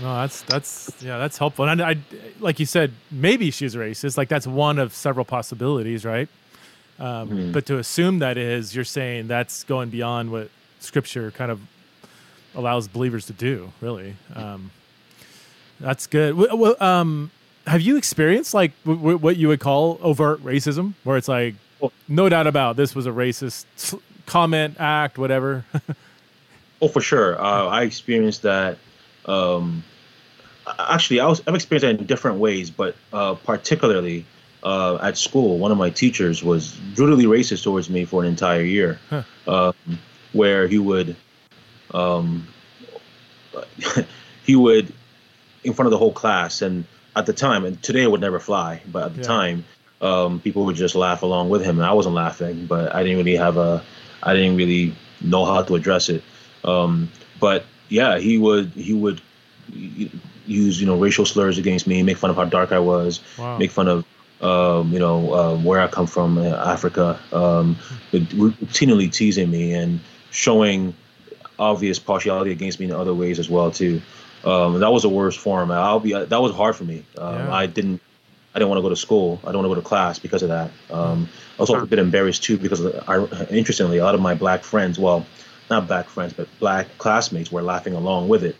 no, that's that's yeah, that's helpful. And I, I, like you said, maybe she's racist. Like that's one of several possibilities, right? Um, mm-hmm. But to assume that is, you're saying that's going beyond what Scripture kind of allows believers to do. Really, um, that's good. Well, um, have you experienced like w- w- what you would call overt racism, where it's like, no doubt about this was a racist comment, act, whatever? oh, for sure. Uh, I experienced that. Um, actually, I was, I've experienced that in different ways, but uh, particularly uh, at school, one of my teachers was brutally racist towards me for an entire year, huh. um, where he would, um, he would, in front of the whole class, and at the time, and today it would never fly, but at the yeah. time, um, people would just laugh along with him, and I wasn't laughing, but I didn't really have a, I didn't really know how to address it. Um, but yeah, he would he would use you know racial slurs against me, make fun of how dark I was, wow. make fun of um, you know, uh, where I come from, uh, Africa, um, routinely teasing me and showing obvious partiality against me in other ways as well too. Um, that was the worst form. I'll be that was hard for me. Um, yeah. I didn't I didn't want to go to school. I don't want to go to class because of that. Um, I was also a bit embarrassed too because I, interestingly a lot of my black friends, well, not black friends, but black classmates were laughing along with it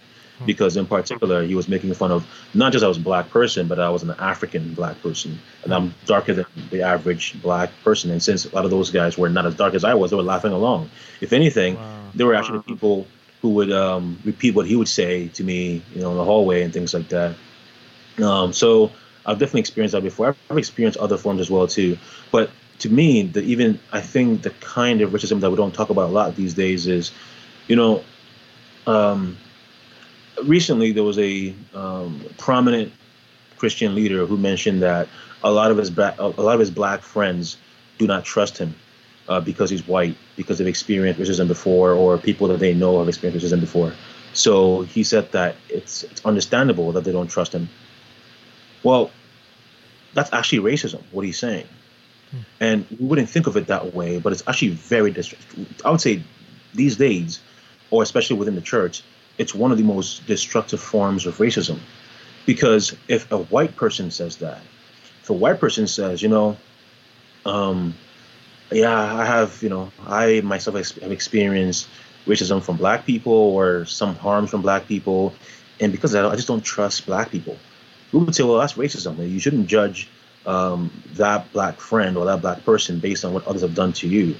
because in particular he was making fun of not just I was a black person, but I was an African black person, and I'm darker than the average black person. And since a lot of those guys were not as dark as I was, they were laughing along. If anything, wow. there were actually people who would um, repeat what he would say to me, you know, in the hallway and things like that. Um, so I've definitely experienced that before. I've experienced other forms as well too. But to me, even I think the kind of racism that we don't talk about a lot these days is, you know, um, recently there was a um, prominent Christian leader who mentioned that a lot of his black, a lot of his black friends do not trust him uh, because he's white, because they've experienced racism before, or people that they know have experienced racism before. So he said that it's it's understandable that they don't trust him. Well, that's actually racism. What he's saying, and we wouldn't think of it that way, but it's actually very. Destructive. I would say these days, or especially within the church, it's one of the most destructive forms of racism. Because if a white person says that, if a white person says, you know, um, yeah, I have, you know, I myself have experienced racism from black people or some harm from black people, and because of that, I just don't trust black people. We would say, well, that's racism. You shouldn't judge um, that black friend or that black person based on what others have done to you.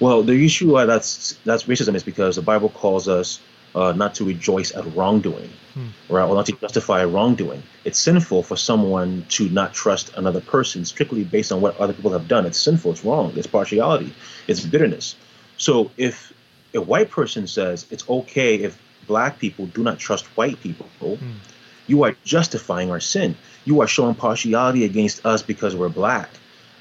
Well, the issue why that's that's racism is because the Bible calls us uh, not to rejoice at wrongdoing, hmm. right? Or not to justify wrongdoing. It's sinful for someone to not trust another person strictly based on what other people have done. It's sinful. It's wrong. It's partiality. It's bitterness. So if a white person says it's okay if black people do not trust white people, hmm. You are justifying our sin. You are showing partiality against us because we're black,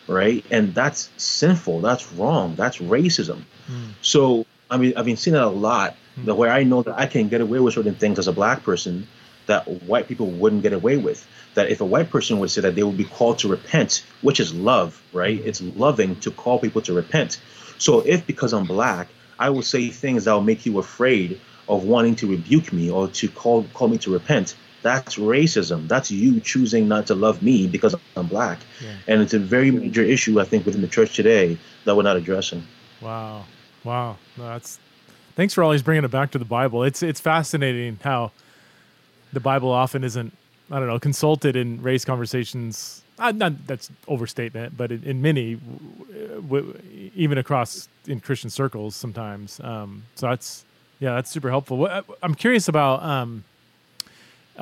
right? And that's sinful. That's wrong. That's racism. Hmm. So I mean, I've been seeing that a lot the where I know that I can get away with certain things as a black person that white people wouldn't get away with. That if a white person would say that they would be called to repent, which is love, right? It's loving to call people to repent. So if because I'm black, I will say things that will make you afraid of wanting to rebuke me or to call call me to repent, that's racism. That's you choosing not to love me because I'm black. Yeah. And it's a very major issue I think within the church today that we're not addressing. Wow. Wow. No, that's thanks for always bringing it back to the Bible. It's it's fascinating how the Bible often isn't I don't know consulted in race conversations uh, not that's overstatement, but in, in many, w- w- even across in Christian circles, sometimes. Um, so that's yeah, that's super helpful. What, I'm curious about um,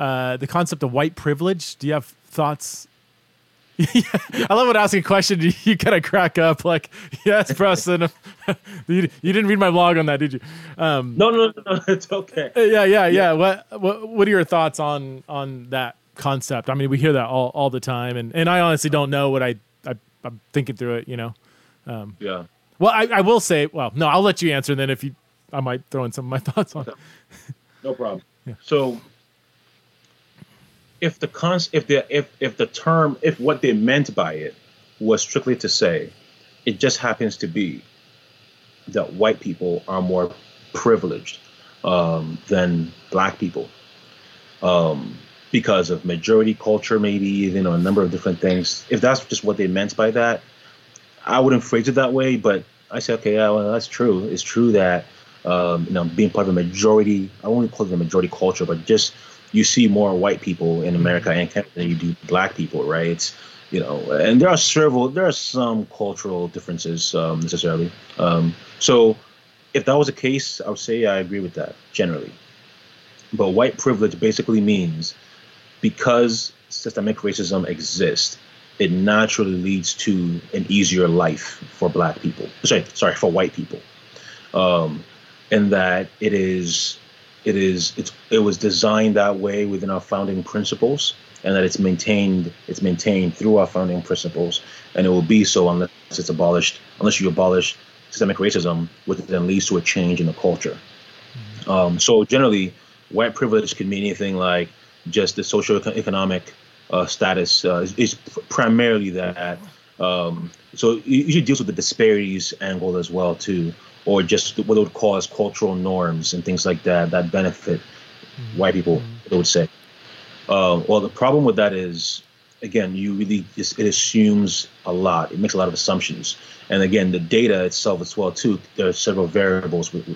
uh, the concept of white privilege. Do you have thoughts? I love when asking a question, you, you kind of crack up like, yes, Preston. you, you didn't read my blog on that, did you? Um, no, no, no, no, it's okay. yeah, yeah, yeah, yeah. What, what, what are your thoughts on on that concept? I mean, we hear that all, all the time, and, and I honestly don't know what I, I I'm thinking through it. You know. Um, yeah. Well, I, I will say, well, no, I'll let you answer. And then if you, I might throw in some of my thoughts on. It. No problem. Yeah. So if the cons if the if if the term if what they meant by it was strictly to say it just happens to be that white people are more privileged um, than black people. Um, because of majority culture maybe you know a number of different things. If that's just what they meant by that i wouldn't phrase it that way but i say okay yeah well, that's true. It's true that um, you know being part of a majority i won't call it a majority culture but just you see more white people in America and Canada than you do black people, right? It's, you know, and there are several, there are some cultural differences um, necessarily. Um, so if that was the case, I would say I agree with that generally. But white privilege basically means because systemic racism exists, it naturally leads to an easier life for black people. Sorry, sorry, for white people. Um, and that it is it is it's it was designed that way within our founding principles and that it's maintained it's maintained through our founding principles and it will be so unless it's abolished unless you abolish systemic racism which then leads to a change in the culture mm-hmm. um, so generally white privilege can mean anything like just the social economic uh, status uh, is, is, primarily that um, so it usually deals with the disparities angle as well too or just what would call as cultural norms and things like that that benefit mm-hmm. white people, mm-hmm. they would say. Uh, well, the problem with that is, again, you really just it assumes a lot. It makes a lot of assumptions, and again, the data itself as well too. There are several variables with,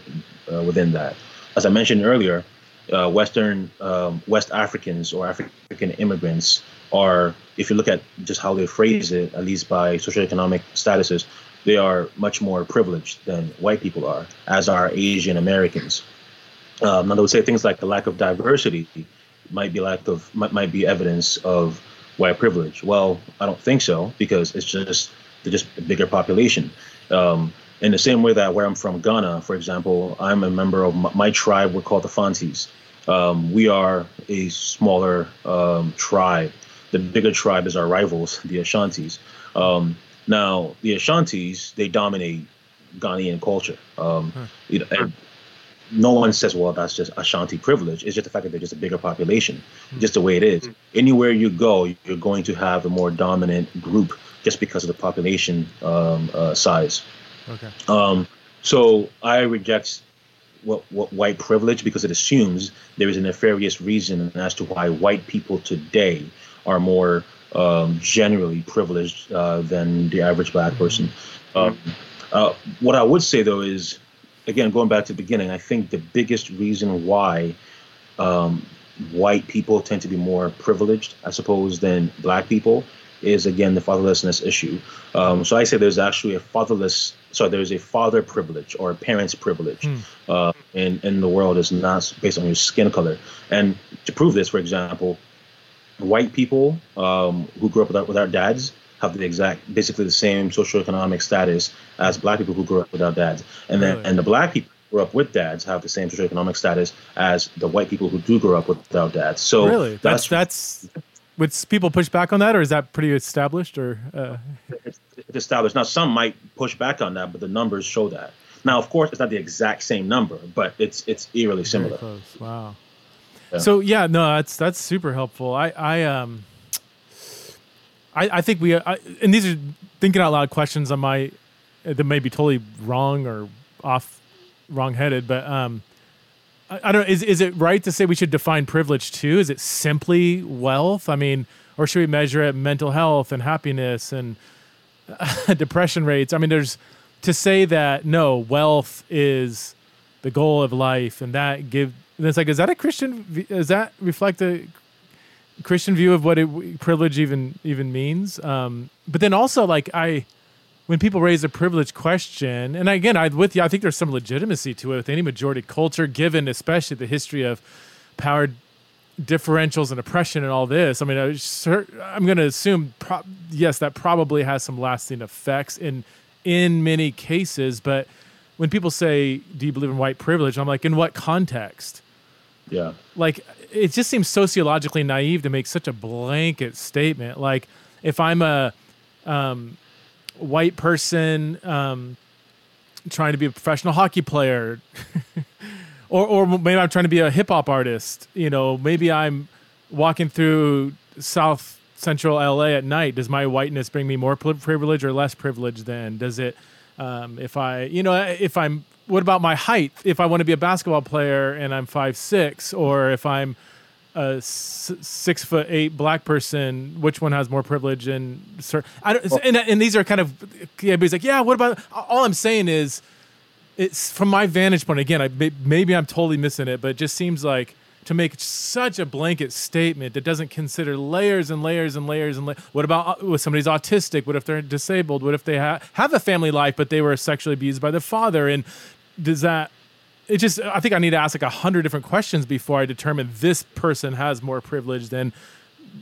uh, within that. As I mentioned earlier, uh, Western um, West Africans or African immigrants are, if you look at just how they phrase it, at least by socioeconomic statuses, they are much more privileged than white people are, as are Asian Americans. Um, and I would say things like the lack of diversity might be lack of might, might be evidence of white privilege. Well, I don't think so because it's just they're just a bigger population. Um, in the same way that where I'm from, Ghana, for example, I'm a member of my, my tribe. We're called the Fantis. Um, we are a smaller um, tribe. The bigger tribe is our rivals, the Ashantis. Um, now, the Ashantis, they dominate Ghanaian culture. Um, hmm. you know, and no one says, well, that's just Ashanti privilege. It's just the fact that they're just a bigger population, hmm. just the way it is. Hmm. Anywhere you go, you're going to have a more dominant group just because of the population um, uh, size. Okay. Um, so I reject what, what white privilege because it assumes there is a nefarious reason as to why white people today are more um, generally privileged uh, than the average black person. Um, uh, what I would say though is, again, going back to the beginning, I think the biggest reason why um, white people tend to be more privileged, I suppose, than black people is again the fatherlessness issue. Um, so I say there's actually a fatherless, sorry, there's a father privilege or a parent's privilege mm. uh, in in the world is not based on your skin color. And to prove this, for example, white people um, who grew up without, without dads have the exact, basically the same socioeconomic status as black people who grew up without dads, and then really? and the black people who grew up with dads have the same socioeconomic status as the white people who do grow up without dads. So really, that's that's. Would people push back on that, or is that pretty established? Or uh... it's, it's established now. Some might push back on that, but the numbers show that. Now, of course, it's not the exact same number, but it's it's eerily similar. Wow. So yeah, no, that's that's super helpful. I I um I I think we I, and these are thinking out loud questions on my that may be totally wrong or off wrong headed, but um I, I don't is is it right to say we should define privilege too? Is it simply wealth? I mean, or should we measure it mental health and happiness and depression rates? I mean, there's to say that no, wealth is the goal of life and that give and it's like, is that a Christian? Does that reflect a Christian view of what it, privilege even even means. Um, but then also like I, when people raise a privilege question, and again, I with you, I think there's some legitimacy to it with any majority culture, given especially the history of power differentials and oppression and all this. I mean, I am going to assume pro- yes, that probably has some lasting effects in in many cases. But when people say, "Do you believe in white privilege?" I'm like, in what context? Yeah. Like it just seems sociologically naive to make such a blanket statement. Like if I'm a um, white person um, trying to be a professional hockey player, or or maybe I'm trying to be a hip hop artist. You know, maybe I'm walking through South Central LA at night. Does my whiteness bring me more privilege or less privilege? Then does it? Um, if I, you know, if I'm what about my height? If I want to be a basketball player and I'm five six, or if I'm a s- six foot eight black person, which one has more privilege? And I don't, and, and these are kind of yeah. But he's like, yeah. What about? All I'm saying is, it's from my vantage point. Again, I maybe I'm totally missing it, but it just seems like to make such a blanket statement that doesn't consider layers and layers and layers and la- what about uh, if somebody's autistic what if they're disabled what if they ha- have a family life but they were sexually abused by the father and does that it just i think i need to ask like a hundred different questions before i determine this person has more privilege than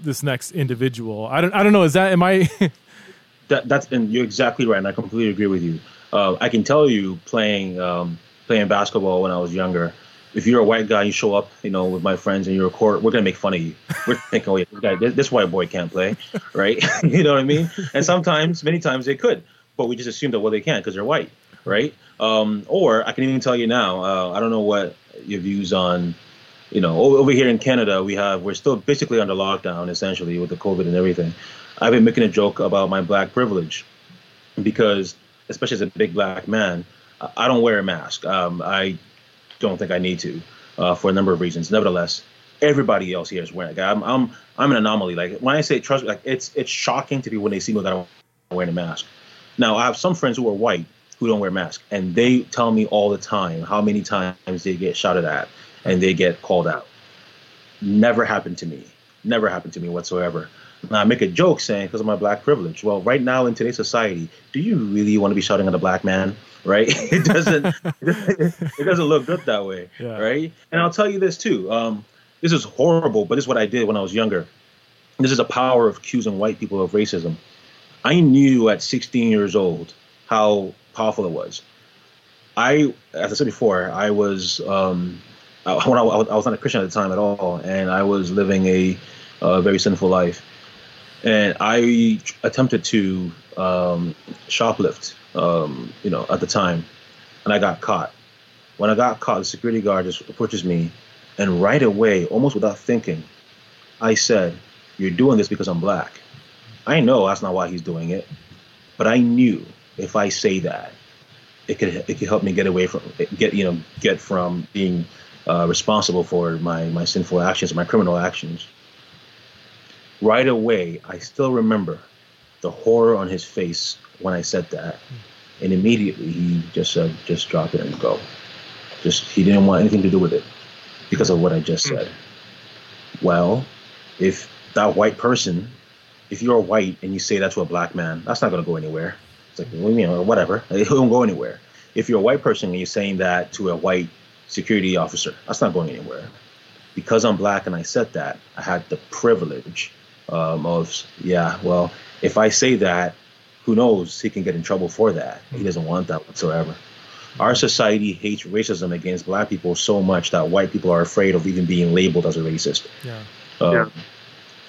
this next individual i don't i don't know is that am i that that's and you're exactly right and i completely agree with you uh, i can tell you playing um, playing basketball when i was younger if you're a white guy, you show up, you know, with my friends and you're a court, we're gonna make fun of you. We're thinking, oh yeah, this guy, this, this white boy can't play, right? you know what I mean? And sometimes, many times they could, but we just assume that well they can't because they're white, right? Um, or I can even tell you now, uh, I don't know what your views on, you know, over here in Canada, we have, we're still basically under lockdown essentially with the COVID and everything. I've been making a joke about my black privilege because, especially as a big black man, I don't wear a mask. Um, I don't think I need to uh, for a number of reasons. Nevertheless, everybody else here is wearing. I'm, I'm, I'm an anomaly. Like when I say trust, like it's, it's shocking to people when they see me without wearing a mask. Now I have some friends who are white who don't wear masks, and they tell me all the time how many times they get shouted at and they get called out. Never happened to me. Never happened to me whatsoever. Now I make a joke saying because of my black privilege. Well, right now in today's society, do you really want to be shouting at a black man? Right? It doesn't. it doesn't look good that way. Yeah. Right? And I'll tell you this too. Um, this is horrible, but this is what I did when I was younger. This is a power of accusing white people of racism. I knew at 16 years old how powerful it was. I, as I said before, I was um, when I, I, was not a Christian at the time at all, and I was living a, a very sinful life, and I attempted to um, shoplift, um, you know, at the time, and I got caught. When I got caught, the security guard just approaches me, and right away, almost without thinking, I said, "You're doing this because I'm black." I know that's not why he's doing it, but I knew if I say that, it could it could help me get away from get you know get from being uh, responsible for my my sinful actions, my criminal actions. Right away, I still remember the horror on his face when I said that, and immediately he just said, "Just drop it and go." Just he didn't want anything to do with it because of what I just said. Well, if that white person, if you're white and you say that to a black man, that's not going to go anywhere. It's like, well, you know, whatever. It won't go anywhere. If you're a white person and you're saying that to a white security officer, that's not going anywhere. Because I'm black and I said that, I had the privilege um, of, yeah, well, if I say that, who knows? He can get in trouble for that. He doesn't want that whatsoever. Our society hates racism against black people so much that white people are afraid of even being labeled as a racist. Yeah. Um, yeah.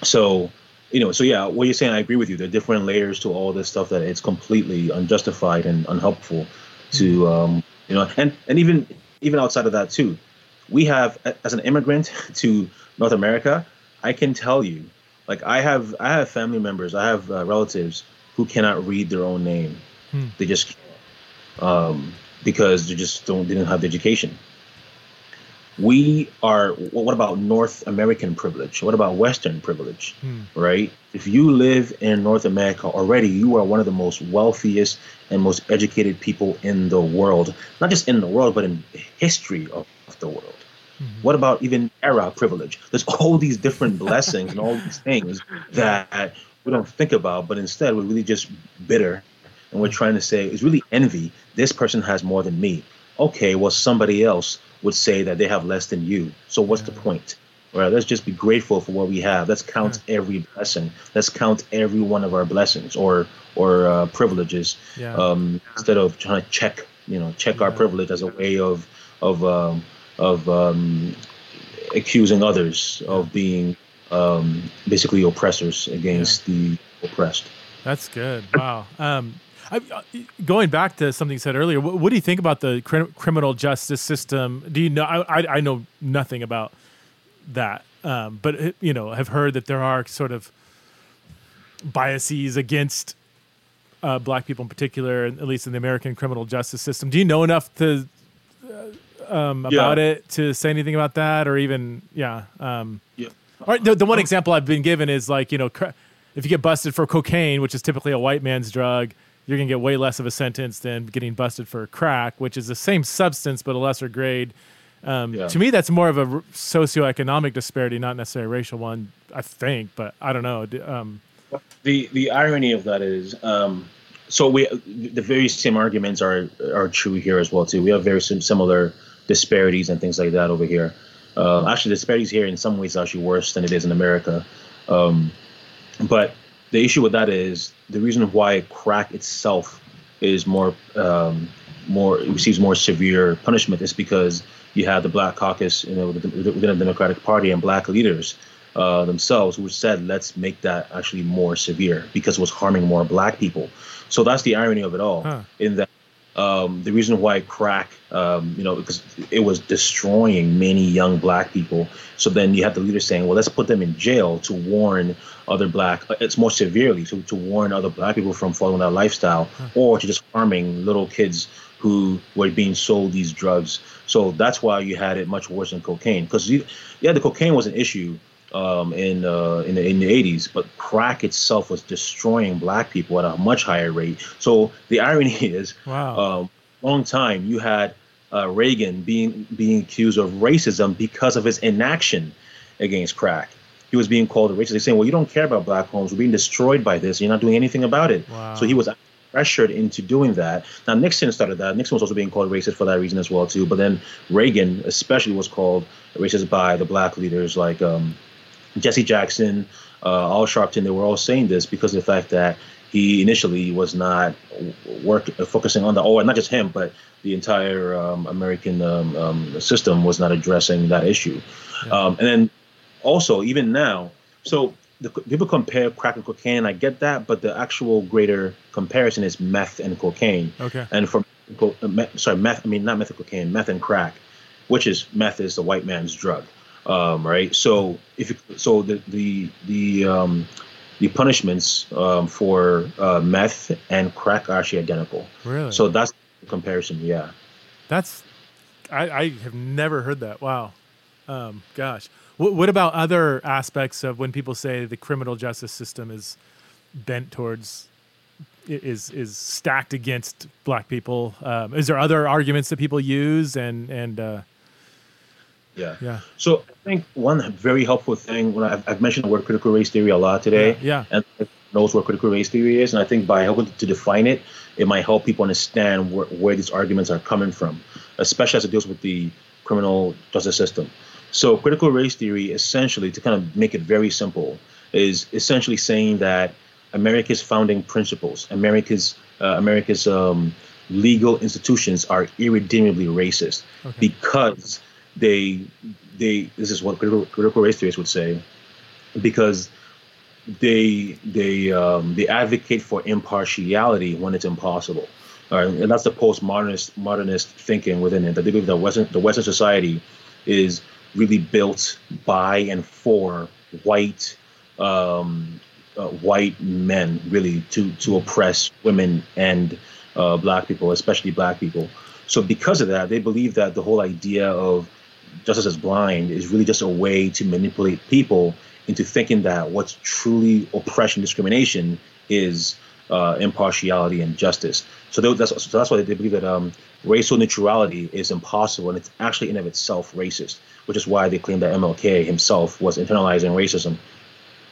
So you know, so yeah, what you're saying, I agree with you. There are different layers to all this stuff that it's completely unjustified and unhelpful to, mm-hmm. um, you know, and and even even outside of that too, we have as an immigrant to North America, I can tell you, like I have I have family members, I have uh, relatives who cannot read their own name. Hmm. They just can't um, because they just don't they didn't have the education we are what about north american privilege what about western privilege hmm. right if you live in north america already you are one of the most wealthiest and most educated people in the world not just in the world but in history of, the world Mm-hmm. What about even era privilege? There's all these different blessings and all these things that we don't think about, but instead we're really just bitter and we're trying to say it's really envy. This person has more than me. Okay, well, somebody else would say that they have less than you. So what's yeah. the point? Right? Let's just be grateful for what we have. Let's count yeah. every blessing. Let's count every one of our blessings or or uh, privileges yeah. um, instead of trying to check, you know, check our privilege as a way of of um, of um, accusing others of being um, basically oppressors against the oppressed. That's good. Wow. Um, I, uh, going back to something you said earlier, what, what do you think about the cr- criminal justice system? Do you know? I, I know nothing about that, um, but uh, you know, have heard that there are sort of biases against uh, black people in particular, at least in the American criminal justice system. Do you know enough to uh, um, about yeah. it to say anything about that, or even yeah? Um, yeah. All right. The, the one example I've been given is like you know, if you get busted for cocaine, which is typically a white man's drug, you're going to get way less of a sentence than getting busted for crack, which is the same substance but a lesser grade. Um, yeah. To me, that's more of a socioeconomic disparity, not necessarily a racial one. I think, but I don't know. Um, the the irony of that is, um, so we the very same arguments are are true here as well too. We have very similar disparities and things like that over here. Uh, actually, disparities here in some ways are actually worse than it is in America. Um, but the issue with that is the reason why crack itself is more um, more receives more severe punishment is because you have the Black Caucus, you know, within the Democratic Party and black leaders uh, themselves who said, let's make that actually more severe because it was harming more black people. So that's the irony of it all. Huh. In that um, the reason why crack, um, you know, because it was destroying many young black people. So then you have the leaders saying, well, let's put them in jail to warn other black, uh, it's more severely to, to warn other black people from following that lifestyle or to just harming little kids who were being sold these drugs. So that's why you had it much worse than cocaine. Because yeah, the cocaine was an issue um, in uh, in the in the 80s, but crack itself was destroying black people at a much higher rate. So the irony is, wow, um, long time you had uh, Reagan being being accused of racism because of his inaction against crack. He was being called a racist. They're saying, "Well, you don't care about black homes. We're being destroyed by this. You're not doing anything about it." Wow. So he was pressured into doing that. Now Nixon started that. Nixon was also being called racist for that reason as well too. But then Reagan, especially, was called racist by the black leaders like um, Jesse Jackson, uh, Al Sharpton, they were all saying this because of the fact that he initially was not work focusing on the or not just him, but the entire um, American um, um, system was not addressing that issue. Yeah. Um, and then also even now, so the, people compare crack and cocaine. I get that, but the actual greater comparison is meth and cocaine. Okay. And for sorry, meth. I mean not meth and cocaine, meth and crack, which is meth is the white man's drug um, right? So if you, so the the the um, the punishments um, for uh, meth and crack are actually identical. Really? So that's the comparison. Yeah. That's I, I have never heard that. Wow. Um, gosh. What, what about other aspects of when people say the criminal justice system is bent towards is is stacked against black people? Um, is there other arguments that people use and and uh, yeah. Yeah. So I think one very helpful thing when I've, I've mentioned the word critical race theory a lot today. Yeah. yeah. And knows what critical race theory is, and I think by helping to define it, it might help people understand where, where these arguments are coming from, especially as it deals with the criminal justice system. So critical race theory, essentially, to kind of make it very simple, is essentially saying that America's founding principles, America's uh, America's um, legal institutions are irredeemably racist okay. because they they this is what critical, critical race theorists would say because they they um, they advocate for impartiality when it's impossible. Right? And that's the postmodernist modernist thinking within it. That they believe that Western the Western society is really built by and for white um, uh, white men, really to to oppress women and uh, black people, especially black people. So because of that, they believe that the whole idea of justice is blind is really just a way to manipulate people into thinking that what's truly oppression discrimination is uh, impartiality and justice. So, they, that's so that's why they believe that um, racial neutrality is impossible, and it's actually in of itself racist, which is why they claim that MLK himself was internalizing racism.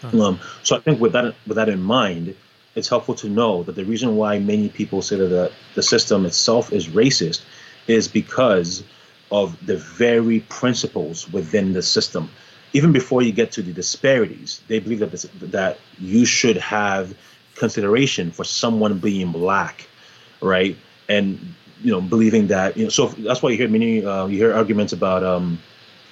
Huh. Um, so I think with that with that in mind, it's helpful to know that the reason why many people say that the, the system itself is racist is because of the very principles within the system. Even before you get to the disparities, they believe that this, that you should have consideration for someone being black, right? And you know, believing that you know, so that's why you hear many uh, you hear arguments about um,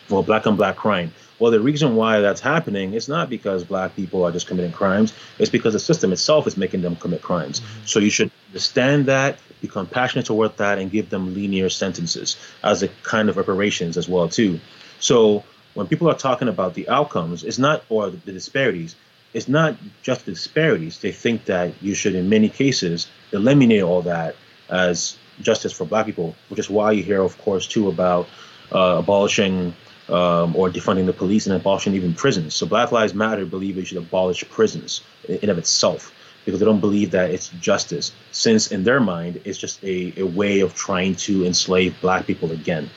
well, black on black crime. Well, the reason why that's happening is not because black people are just committing crimes. It's because the system itself is making them commit crimes. Mm-hmm. So you should understand that, be compassionate toward that, and give them linear sentences as a kind of reparations as well too. So when people are talking about the outcomes, it's not or the disparities. It's not just the disparities. They think that you should, in many cases, eliminate all that as justice for black people, which is why you hear, of course, too, about uh, abolishing um, or defunding the police and abolishing even prisons. So Black Lives Matter believe we should abolish prisons in of itself because they don't believe that it's justice, since in their mind it's just a, a way of trying to enslave black people again.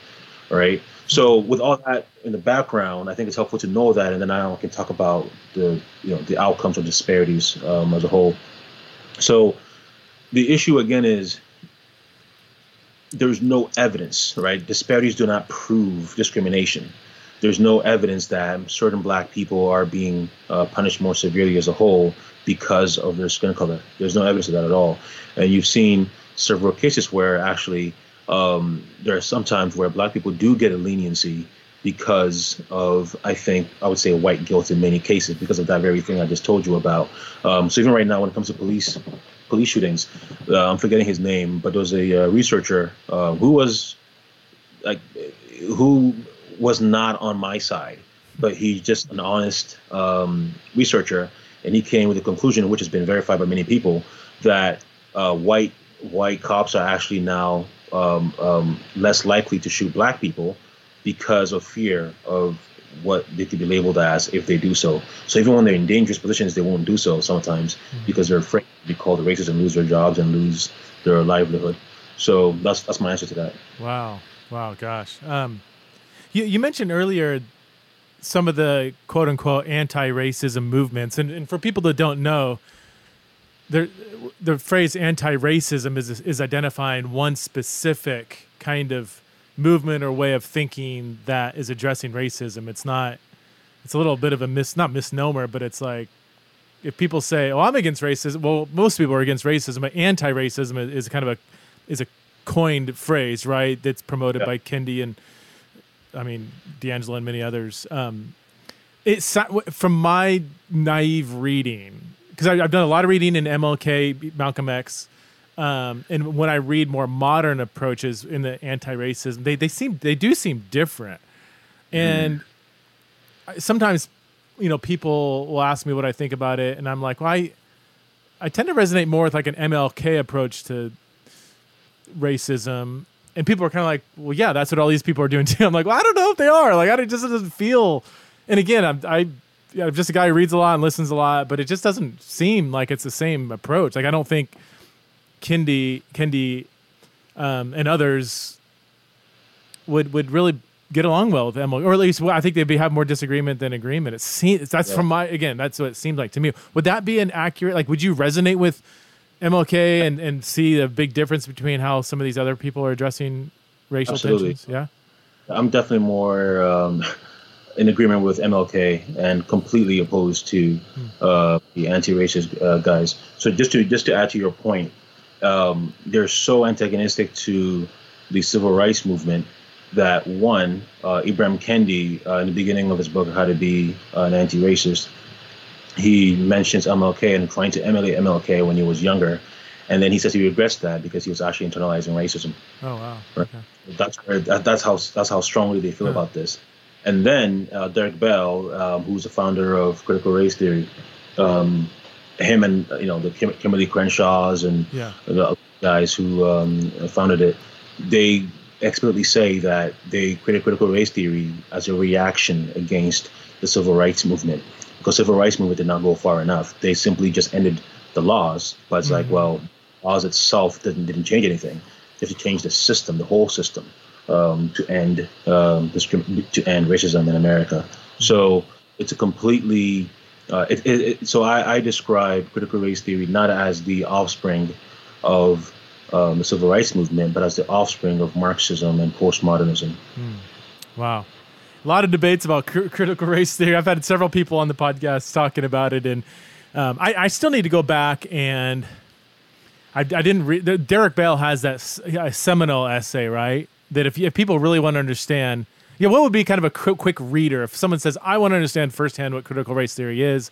Right. So with all that in the background, I think it's helpful to know that, and then I can talk about the you know the outcomes or disparities um, as a whole. So the issue again is there's no evidence, right? Disparities do not prove discrimination. There's no evidence that certain black people are being uh, punished more severely as a whole because of their skin color. There's no evidence of that at all. And you've seen several cases where actually um, there are sometimes where black people do get a leniency because of, I think, I would say white guilt in many cases because of that very thing I just told you about. Um, so even right now, when it comes to police police shootings. Uh, I'm forgetting his name, but there was a uh, researcher uh, who was like who was not on my side, but he's just an honest um, researcher, and he came with a conclusion, which has been verified by many people, that uh, white white cops are actually now um, um, less likely to shoot black people because of fear of what they could be labeled as if they do so. So even when they're in dangerous positions, they won't do so sometimes mm-hmm. because they're afraid to be called racist and lose their jobs and lose their livelihood. So that's that's my answer to that. Wow, wow, gosh. Um, you you mentioned earlier some of the quote unquote anti-racism movements, and, and for people that don't know, there the phrase anti-racism is is identifying one specific kind of movement or way of thinking that is addressing racism. It's not. It's a little bit of a mis not misnomer, but it's like if people say, "Oh, I'm against racism," well, most people are against racism, but anti-racism is kind of a is a coined phrase, right? That's promoted yeah. by Kendi and I mean DiAngelo and many others. Um, it's from my naive reading because I've done a lot of reading in MLK, Malcolm X, um, and when I read more modern approaches in the anti-racism, they they seem they do seem different, and mm. sometimes you know people will ask me what I think about it, and I'm like, well, I I tend to resonate more with like an MLK approach to racism, and people are kind of like, well, yeah, that's what all these people are doing too. I'm like, well, I don't know if they are. Like, I it just doesn't feel. And again, I'm I. Yeah, I'm just a guy who reads a lot and listens a lot, but it just doesn't seem like it's the same approach. Like I don't think Kendi, Kendi, um, and others would would really get along well with MLK, or at least I think they'd be have more disagreement than agreement. It seems that's yeah. from my again. That's what it seemed like to me. Would that be an accurate? Like, would you resonate with MLK and and see the big difference between how some of these other people are addressing racial Absolutely. tensions? Yeah, I'm definitely more. Um, in agreement with MLK and completely opposed to hmm. uh, the anti-racist uh, guys. So just to just to add to your point, um, they're so antagonistic to the civil rights movement that one, uh, Ibram Kendi, uh, in the beginning of his book, How to Be an Anti-Racist, he mentions MLK and trying to emulate MLK when he was younger. And then he says he regrets that because he was actually internalizing racism. Oh wow! Right? Okay. That's where, that, that's how that's how strongly they feel yeah. about this. And then uh, Derek Bell, um, who's the founder of critical race theory, um, him and you know the Kim- Kimberlé Crenshaws and yeah. the guys who um, founded it, they expertly say that they created critical race theory as a reaction against the civil rights movement because civil rights movement did not go far enough. They simply just ended the laws, but it's mm-hmm. like, well, laws itself didn't didn't change anything. You have to change the system, the whole system, um, to end um, to end racism in America. So it's a completely uh, it, it, it, so I, I, describe critical race theory not as the offspring of um, the civil rights movement, but as the offspring of Marxism and postmodernism. Mm. Wow. A lot of debates about cr- critical race theory. I've had several people on the podcast talking about it, and um, I, I, still need to go back and I, I didn't read. Derek Bell has that seminal essay, right? That if, if people really want to understand yeah, what would be kind of a quick reader if someone says, "I want to understand firsthand what critical race theory is"?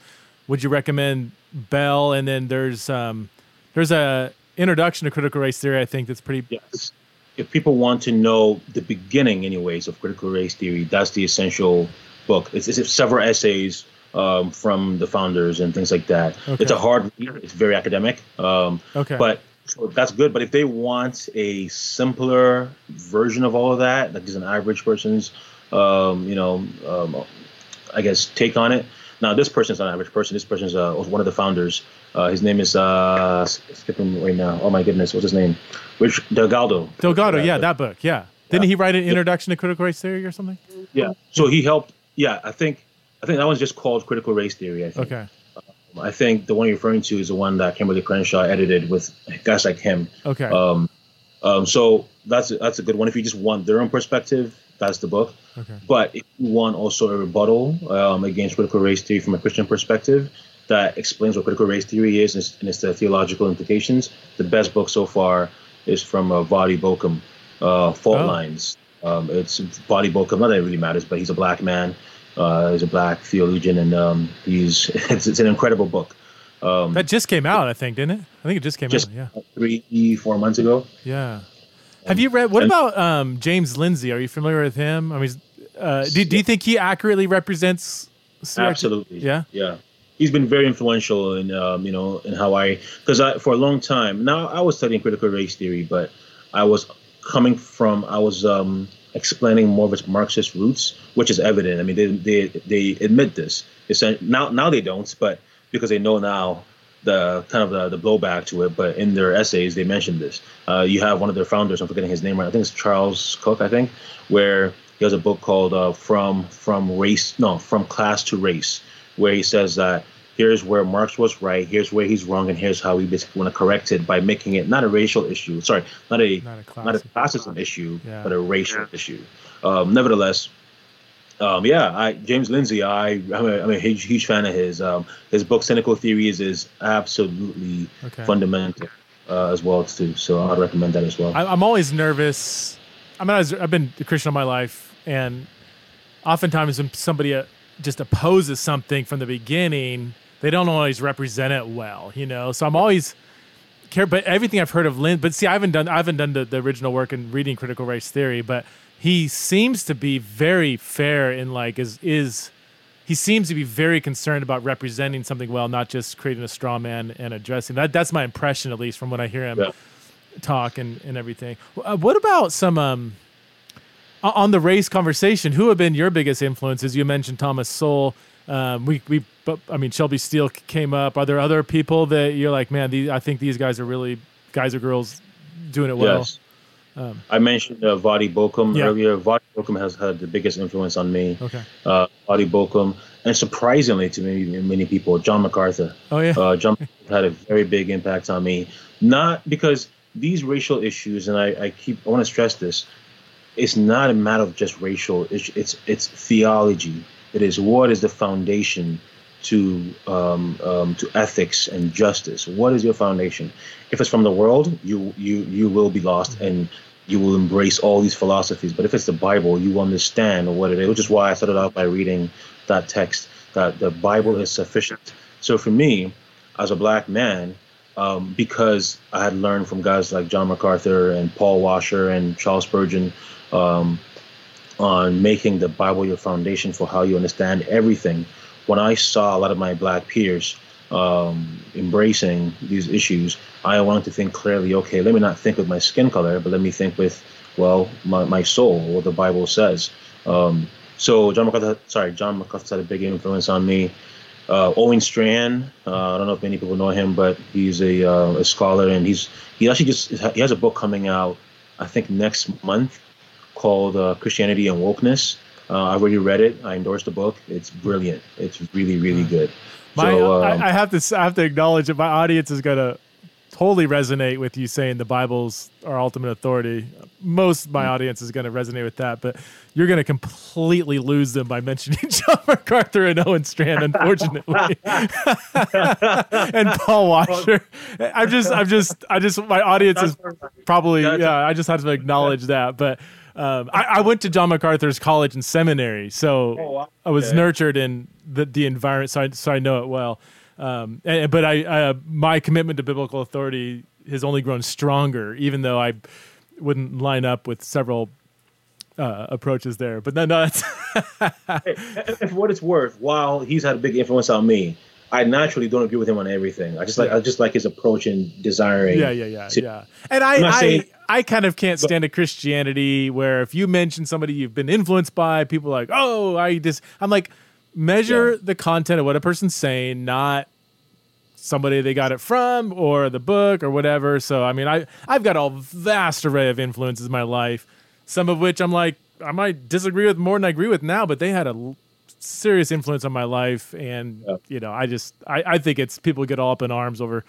Would you recommend Bell? And then there's um, there's a introduction to critical race theory. I think that's pretty. Yes. If people want to know the beginning, anyways, of critical race theory, that's the essential book. It's, it's several essays um, from the founders and things like that. Okay. It's a hard read. It's very academic. Um, okay. But so that's good. But if they want a simpler version of all of that, like just an average person's, um, you know, um, I guess take on it. Now this person's not an average person. This person's uh, one of the founders. Uh, his name is uh, skipping right now. Oh my goodness, what's his name? Rich Delgado. Delgado, yeah, that book, yeah. Didn't yeah. he write an introduction yeah. to critical race theory or something? Yeah. So he helped. Yeah, I think I think that one's just called critical race theory. I think. Okay. I think the one you're referring to is the one that Kimberlé Crenshaw edited with guys like him. Okay. Um, um, so that's that's a good one. If you just want their own perspective, that's the book. Okay. But if you want also a rebuttal um, against critical race theory from a Christian perspective that explains what critical race theory is and its, and its uh, theological implications, the best book so far is from uh, Voddie Baucham, uh, Fault oh. Lines. Um, it's Voddie Baucham. Not that it really matters, but he's a black man. Uh, he's a black theologian, and um, he's it's, it's, an incredible book. Um, that just came out, I think, didn't it? I think it just came just out. Yeah, three, four months ago. Yeah. Have you read? What about um, James Lindsay? Are you familiar with him? I mean, uh, do, do you think he accurately represents? Absolutely. Yeah. Yeah. He's been very influential in um, you know in how I because I for a long time now I was studying critical race theory, but I was coming from I was um, explaining more of its Marxist roots, which is evident. I mean, they they, they admit this. Now now they don't, but because they know now the kind of the, the blowback to it. But in their essays, they mentioned this. Uh, you have one of their founders. I'm forgetting his name right. I think it's Charles Cook. I think where he has a book called uh, "From From Race No From Class to Race," where he says that here's where Marx was right, here's where he's wrong, and here's how we basically want to correct it by making it not a racial issue, sorry, not a not a, not a classism issue, yeah. but a racial yeah. issue. Um, nevertheless, um, yeah, I, James Lindsay, I I'm a, I'm a huge, huge fan of his. Um, his book Cynical Theories is absolutely okay. fundamental uh, as well too. So I'd recommend that as well. I, am always nervous. I mean, I've been a Christian all my life, and oftentimes when somebody uh, just opposes something from the beginning, they don't always represent it well, you know. So I'm always care, but everything I've heard of Lynn, but see, I haven't done I haven't done the, the original work in reading critical race theory, but he seems to be very fair in like is is he seems to be very concerned about representing something well, not just creating a straw man and addressing that. That's my impression, at least from when I hear him yeah. talk and, and everything. Uh, what about some um, on the race conversation? Who have been your biggest influences? You mentioned Thomas Sowell. Um, we we but I mean Shelby Steele came up. Are there other people that you're like, man? These, I think these guys are really guys or girls doing it well. Yes. Um, I mentioned uh, Voddie Baucham yeah. earlier. Voddie Baucham has had the biggest influence on me. Okay. Uh, Voddie Baucham, and surprisingly to me, many people, John MacArthur. Oh yeah. Uh, John had a very big impact on me. Not because these racial issues, and I, I keep I want to stress this. It's not a matter of just racial. It's it's, it's theology it is what is the foundation to um, um, to ethics and justice. What is your foundation? If it's from the world, you you you will be lost and you will embrace all these philosophies. But if it's the Bible, you understand what it is, which is why I started out by reading that text that the Bible is sufficient. So for me, as a black man, um, because I had learned from guys like John MacArthur and Paul Washer and Charles Spurgeon, um, on making the Bible your foundation for how you understand everything. When I saw a lot of my black peers um, embracing these issues, I wanted to think clearly. Okay, let me not think with my skin color, but let me think with, well, my, my soul, what the Bible says. Um, so John MacArthur, sorry, John MacArthur had a big influence on me, uh, Owen Strachan. Uh, I don't know if many people know him, but he's a, uh, a scholar, and he's he actually just he has a book coming out, I think next month, called uh, Christianity and Wokeness. Uh, I already read it. I endorsed the book. It's brilliant. It's really really good. My, so, um, I, I have to I have to acknowledge that my audience is gonna totally resonate with you saying the Bible's our ultimate authority. Most of my mm. audience is going to resonate with that, but you're going to completely lose them by mentioning John MacArthur and Owen Strachan, unfortunately, and Paul Washer. I'm just, I'm just, I just, my audience is probably, yeah. I just have to acknowledge that, but. Um, I, I, went to John MacArthur's college and seminary, so oh, I was nurtured in the, the environment, so I, so I know it well. Um, and, but I, uh, my commitment to biblical authority has only grown stronger, even though I wouldn't line up with several uh, approaches there. But no, no, that's hey, for what it's worth, while he's had a big influence on me, I naturally don't agree with him on everything. I just like yeah. I just like his approach in desiring. Yeah, yeah, yeah, to, yeah. And I, I, saying, I kind of can't stand a Christianity where if you mention somebody you've been influenced by, people are like, oh, I just. I'm like, measure yeah. the content of what a person's saying, not somebody they got it from or the book or whatever. So I mean, I I've got a vast array of influences in my life, some of which I'm like I might disagree with more than I agree with now, but they had a serious influence on my life, and yeah. you know, I just I I think it's people get all up in arms over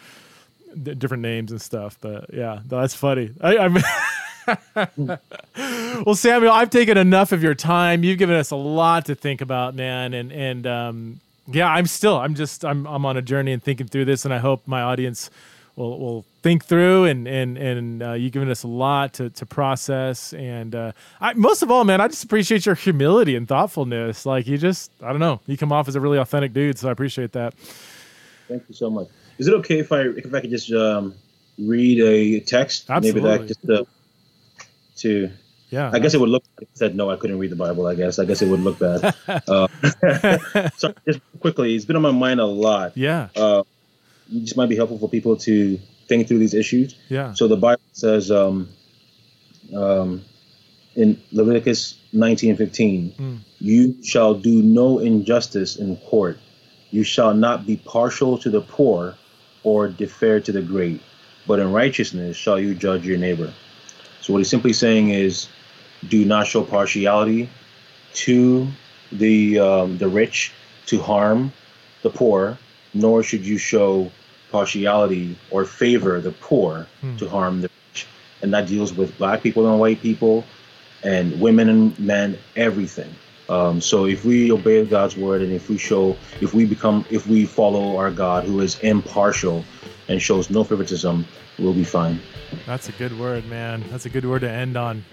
different names and stuff, but yeah, that's funny. I, I'm. well, Samuel, I've taken enough of your time. You've given us a lot to think about, man, and and um, yeah, I'm still, I'm just, I'm, I'm on a journey and thinking through this, and I hope my audience will, will think through and and and uh, you've given us a lot to to process. And uh, I, most of all, man, I just appreciate your humility and thoughtfulness. Like you just, I don't know, you come off as a really authentic dude, so I appreciate that. Thank you so much. Is it okay if I if I could just um, read a text? Absolutely. Maybe that just uh, to yeah, I guess it would look. Like said no, I couldn't read the Bible. I guess. I guess it would look bad. uh, so just quickly, it's been on my mind a lot. Yeah. Uh, just might be helpful for people to think through these issues. Yeah. So the Bible says um, um, in Leviticus 19:15, mm. you shall do no injustice in court. You shall not be partial to the poor or defer to the great, but in righteousness shall you judge your neighbor. So what he's simply saying is do not show partiality to the um, the rich to harm the poor, nor should you show partiality or favor the poor hmm. to harm the rich. And that deals with black people and white people, and women and men, everything. Um, so if we obey God's word and if we show, if we become, if we follow our God who is impartial and shows no favoritism, we'll be fine. That's a good word, man. That's a good word to end on.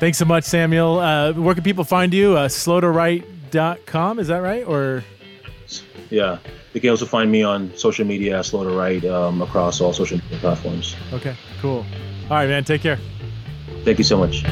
Thanks so much, Samuel. Uh, where can people find you? Uh, slowtowrite.com, is that right? Or yeah, you can also find me on social media, Slow to Write, um, across all social media platforms. Okay, cool. All right, man. Take care. Thank you so much.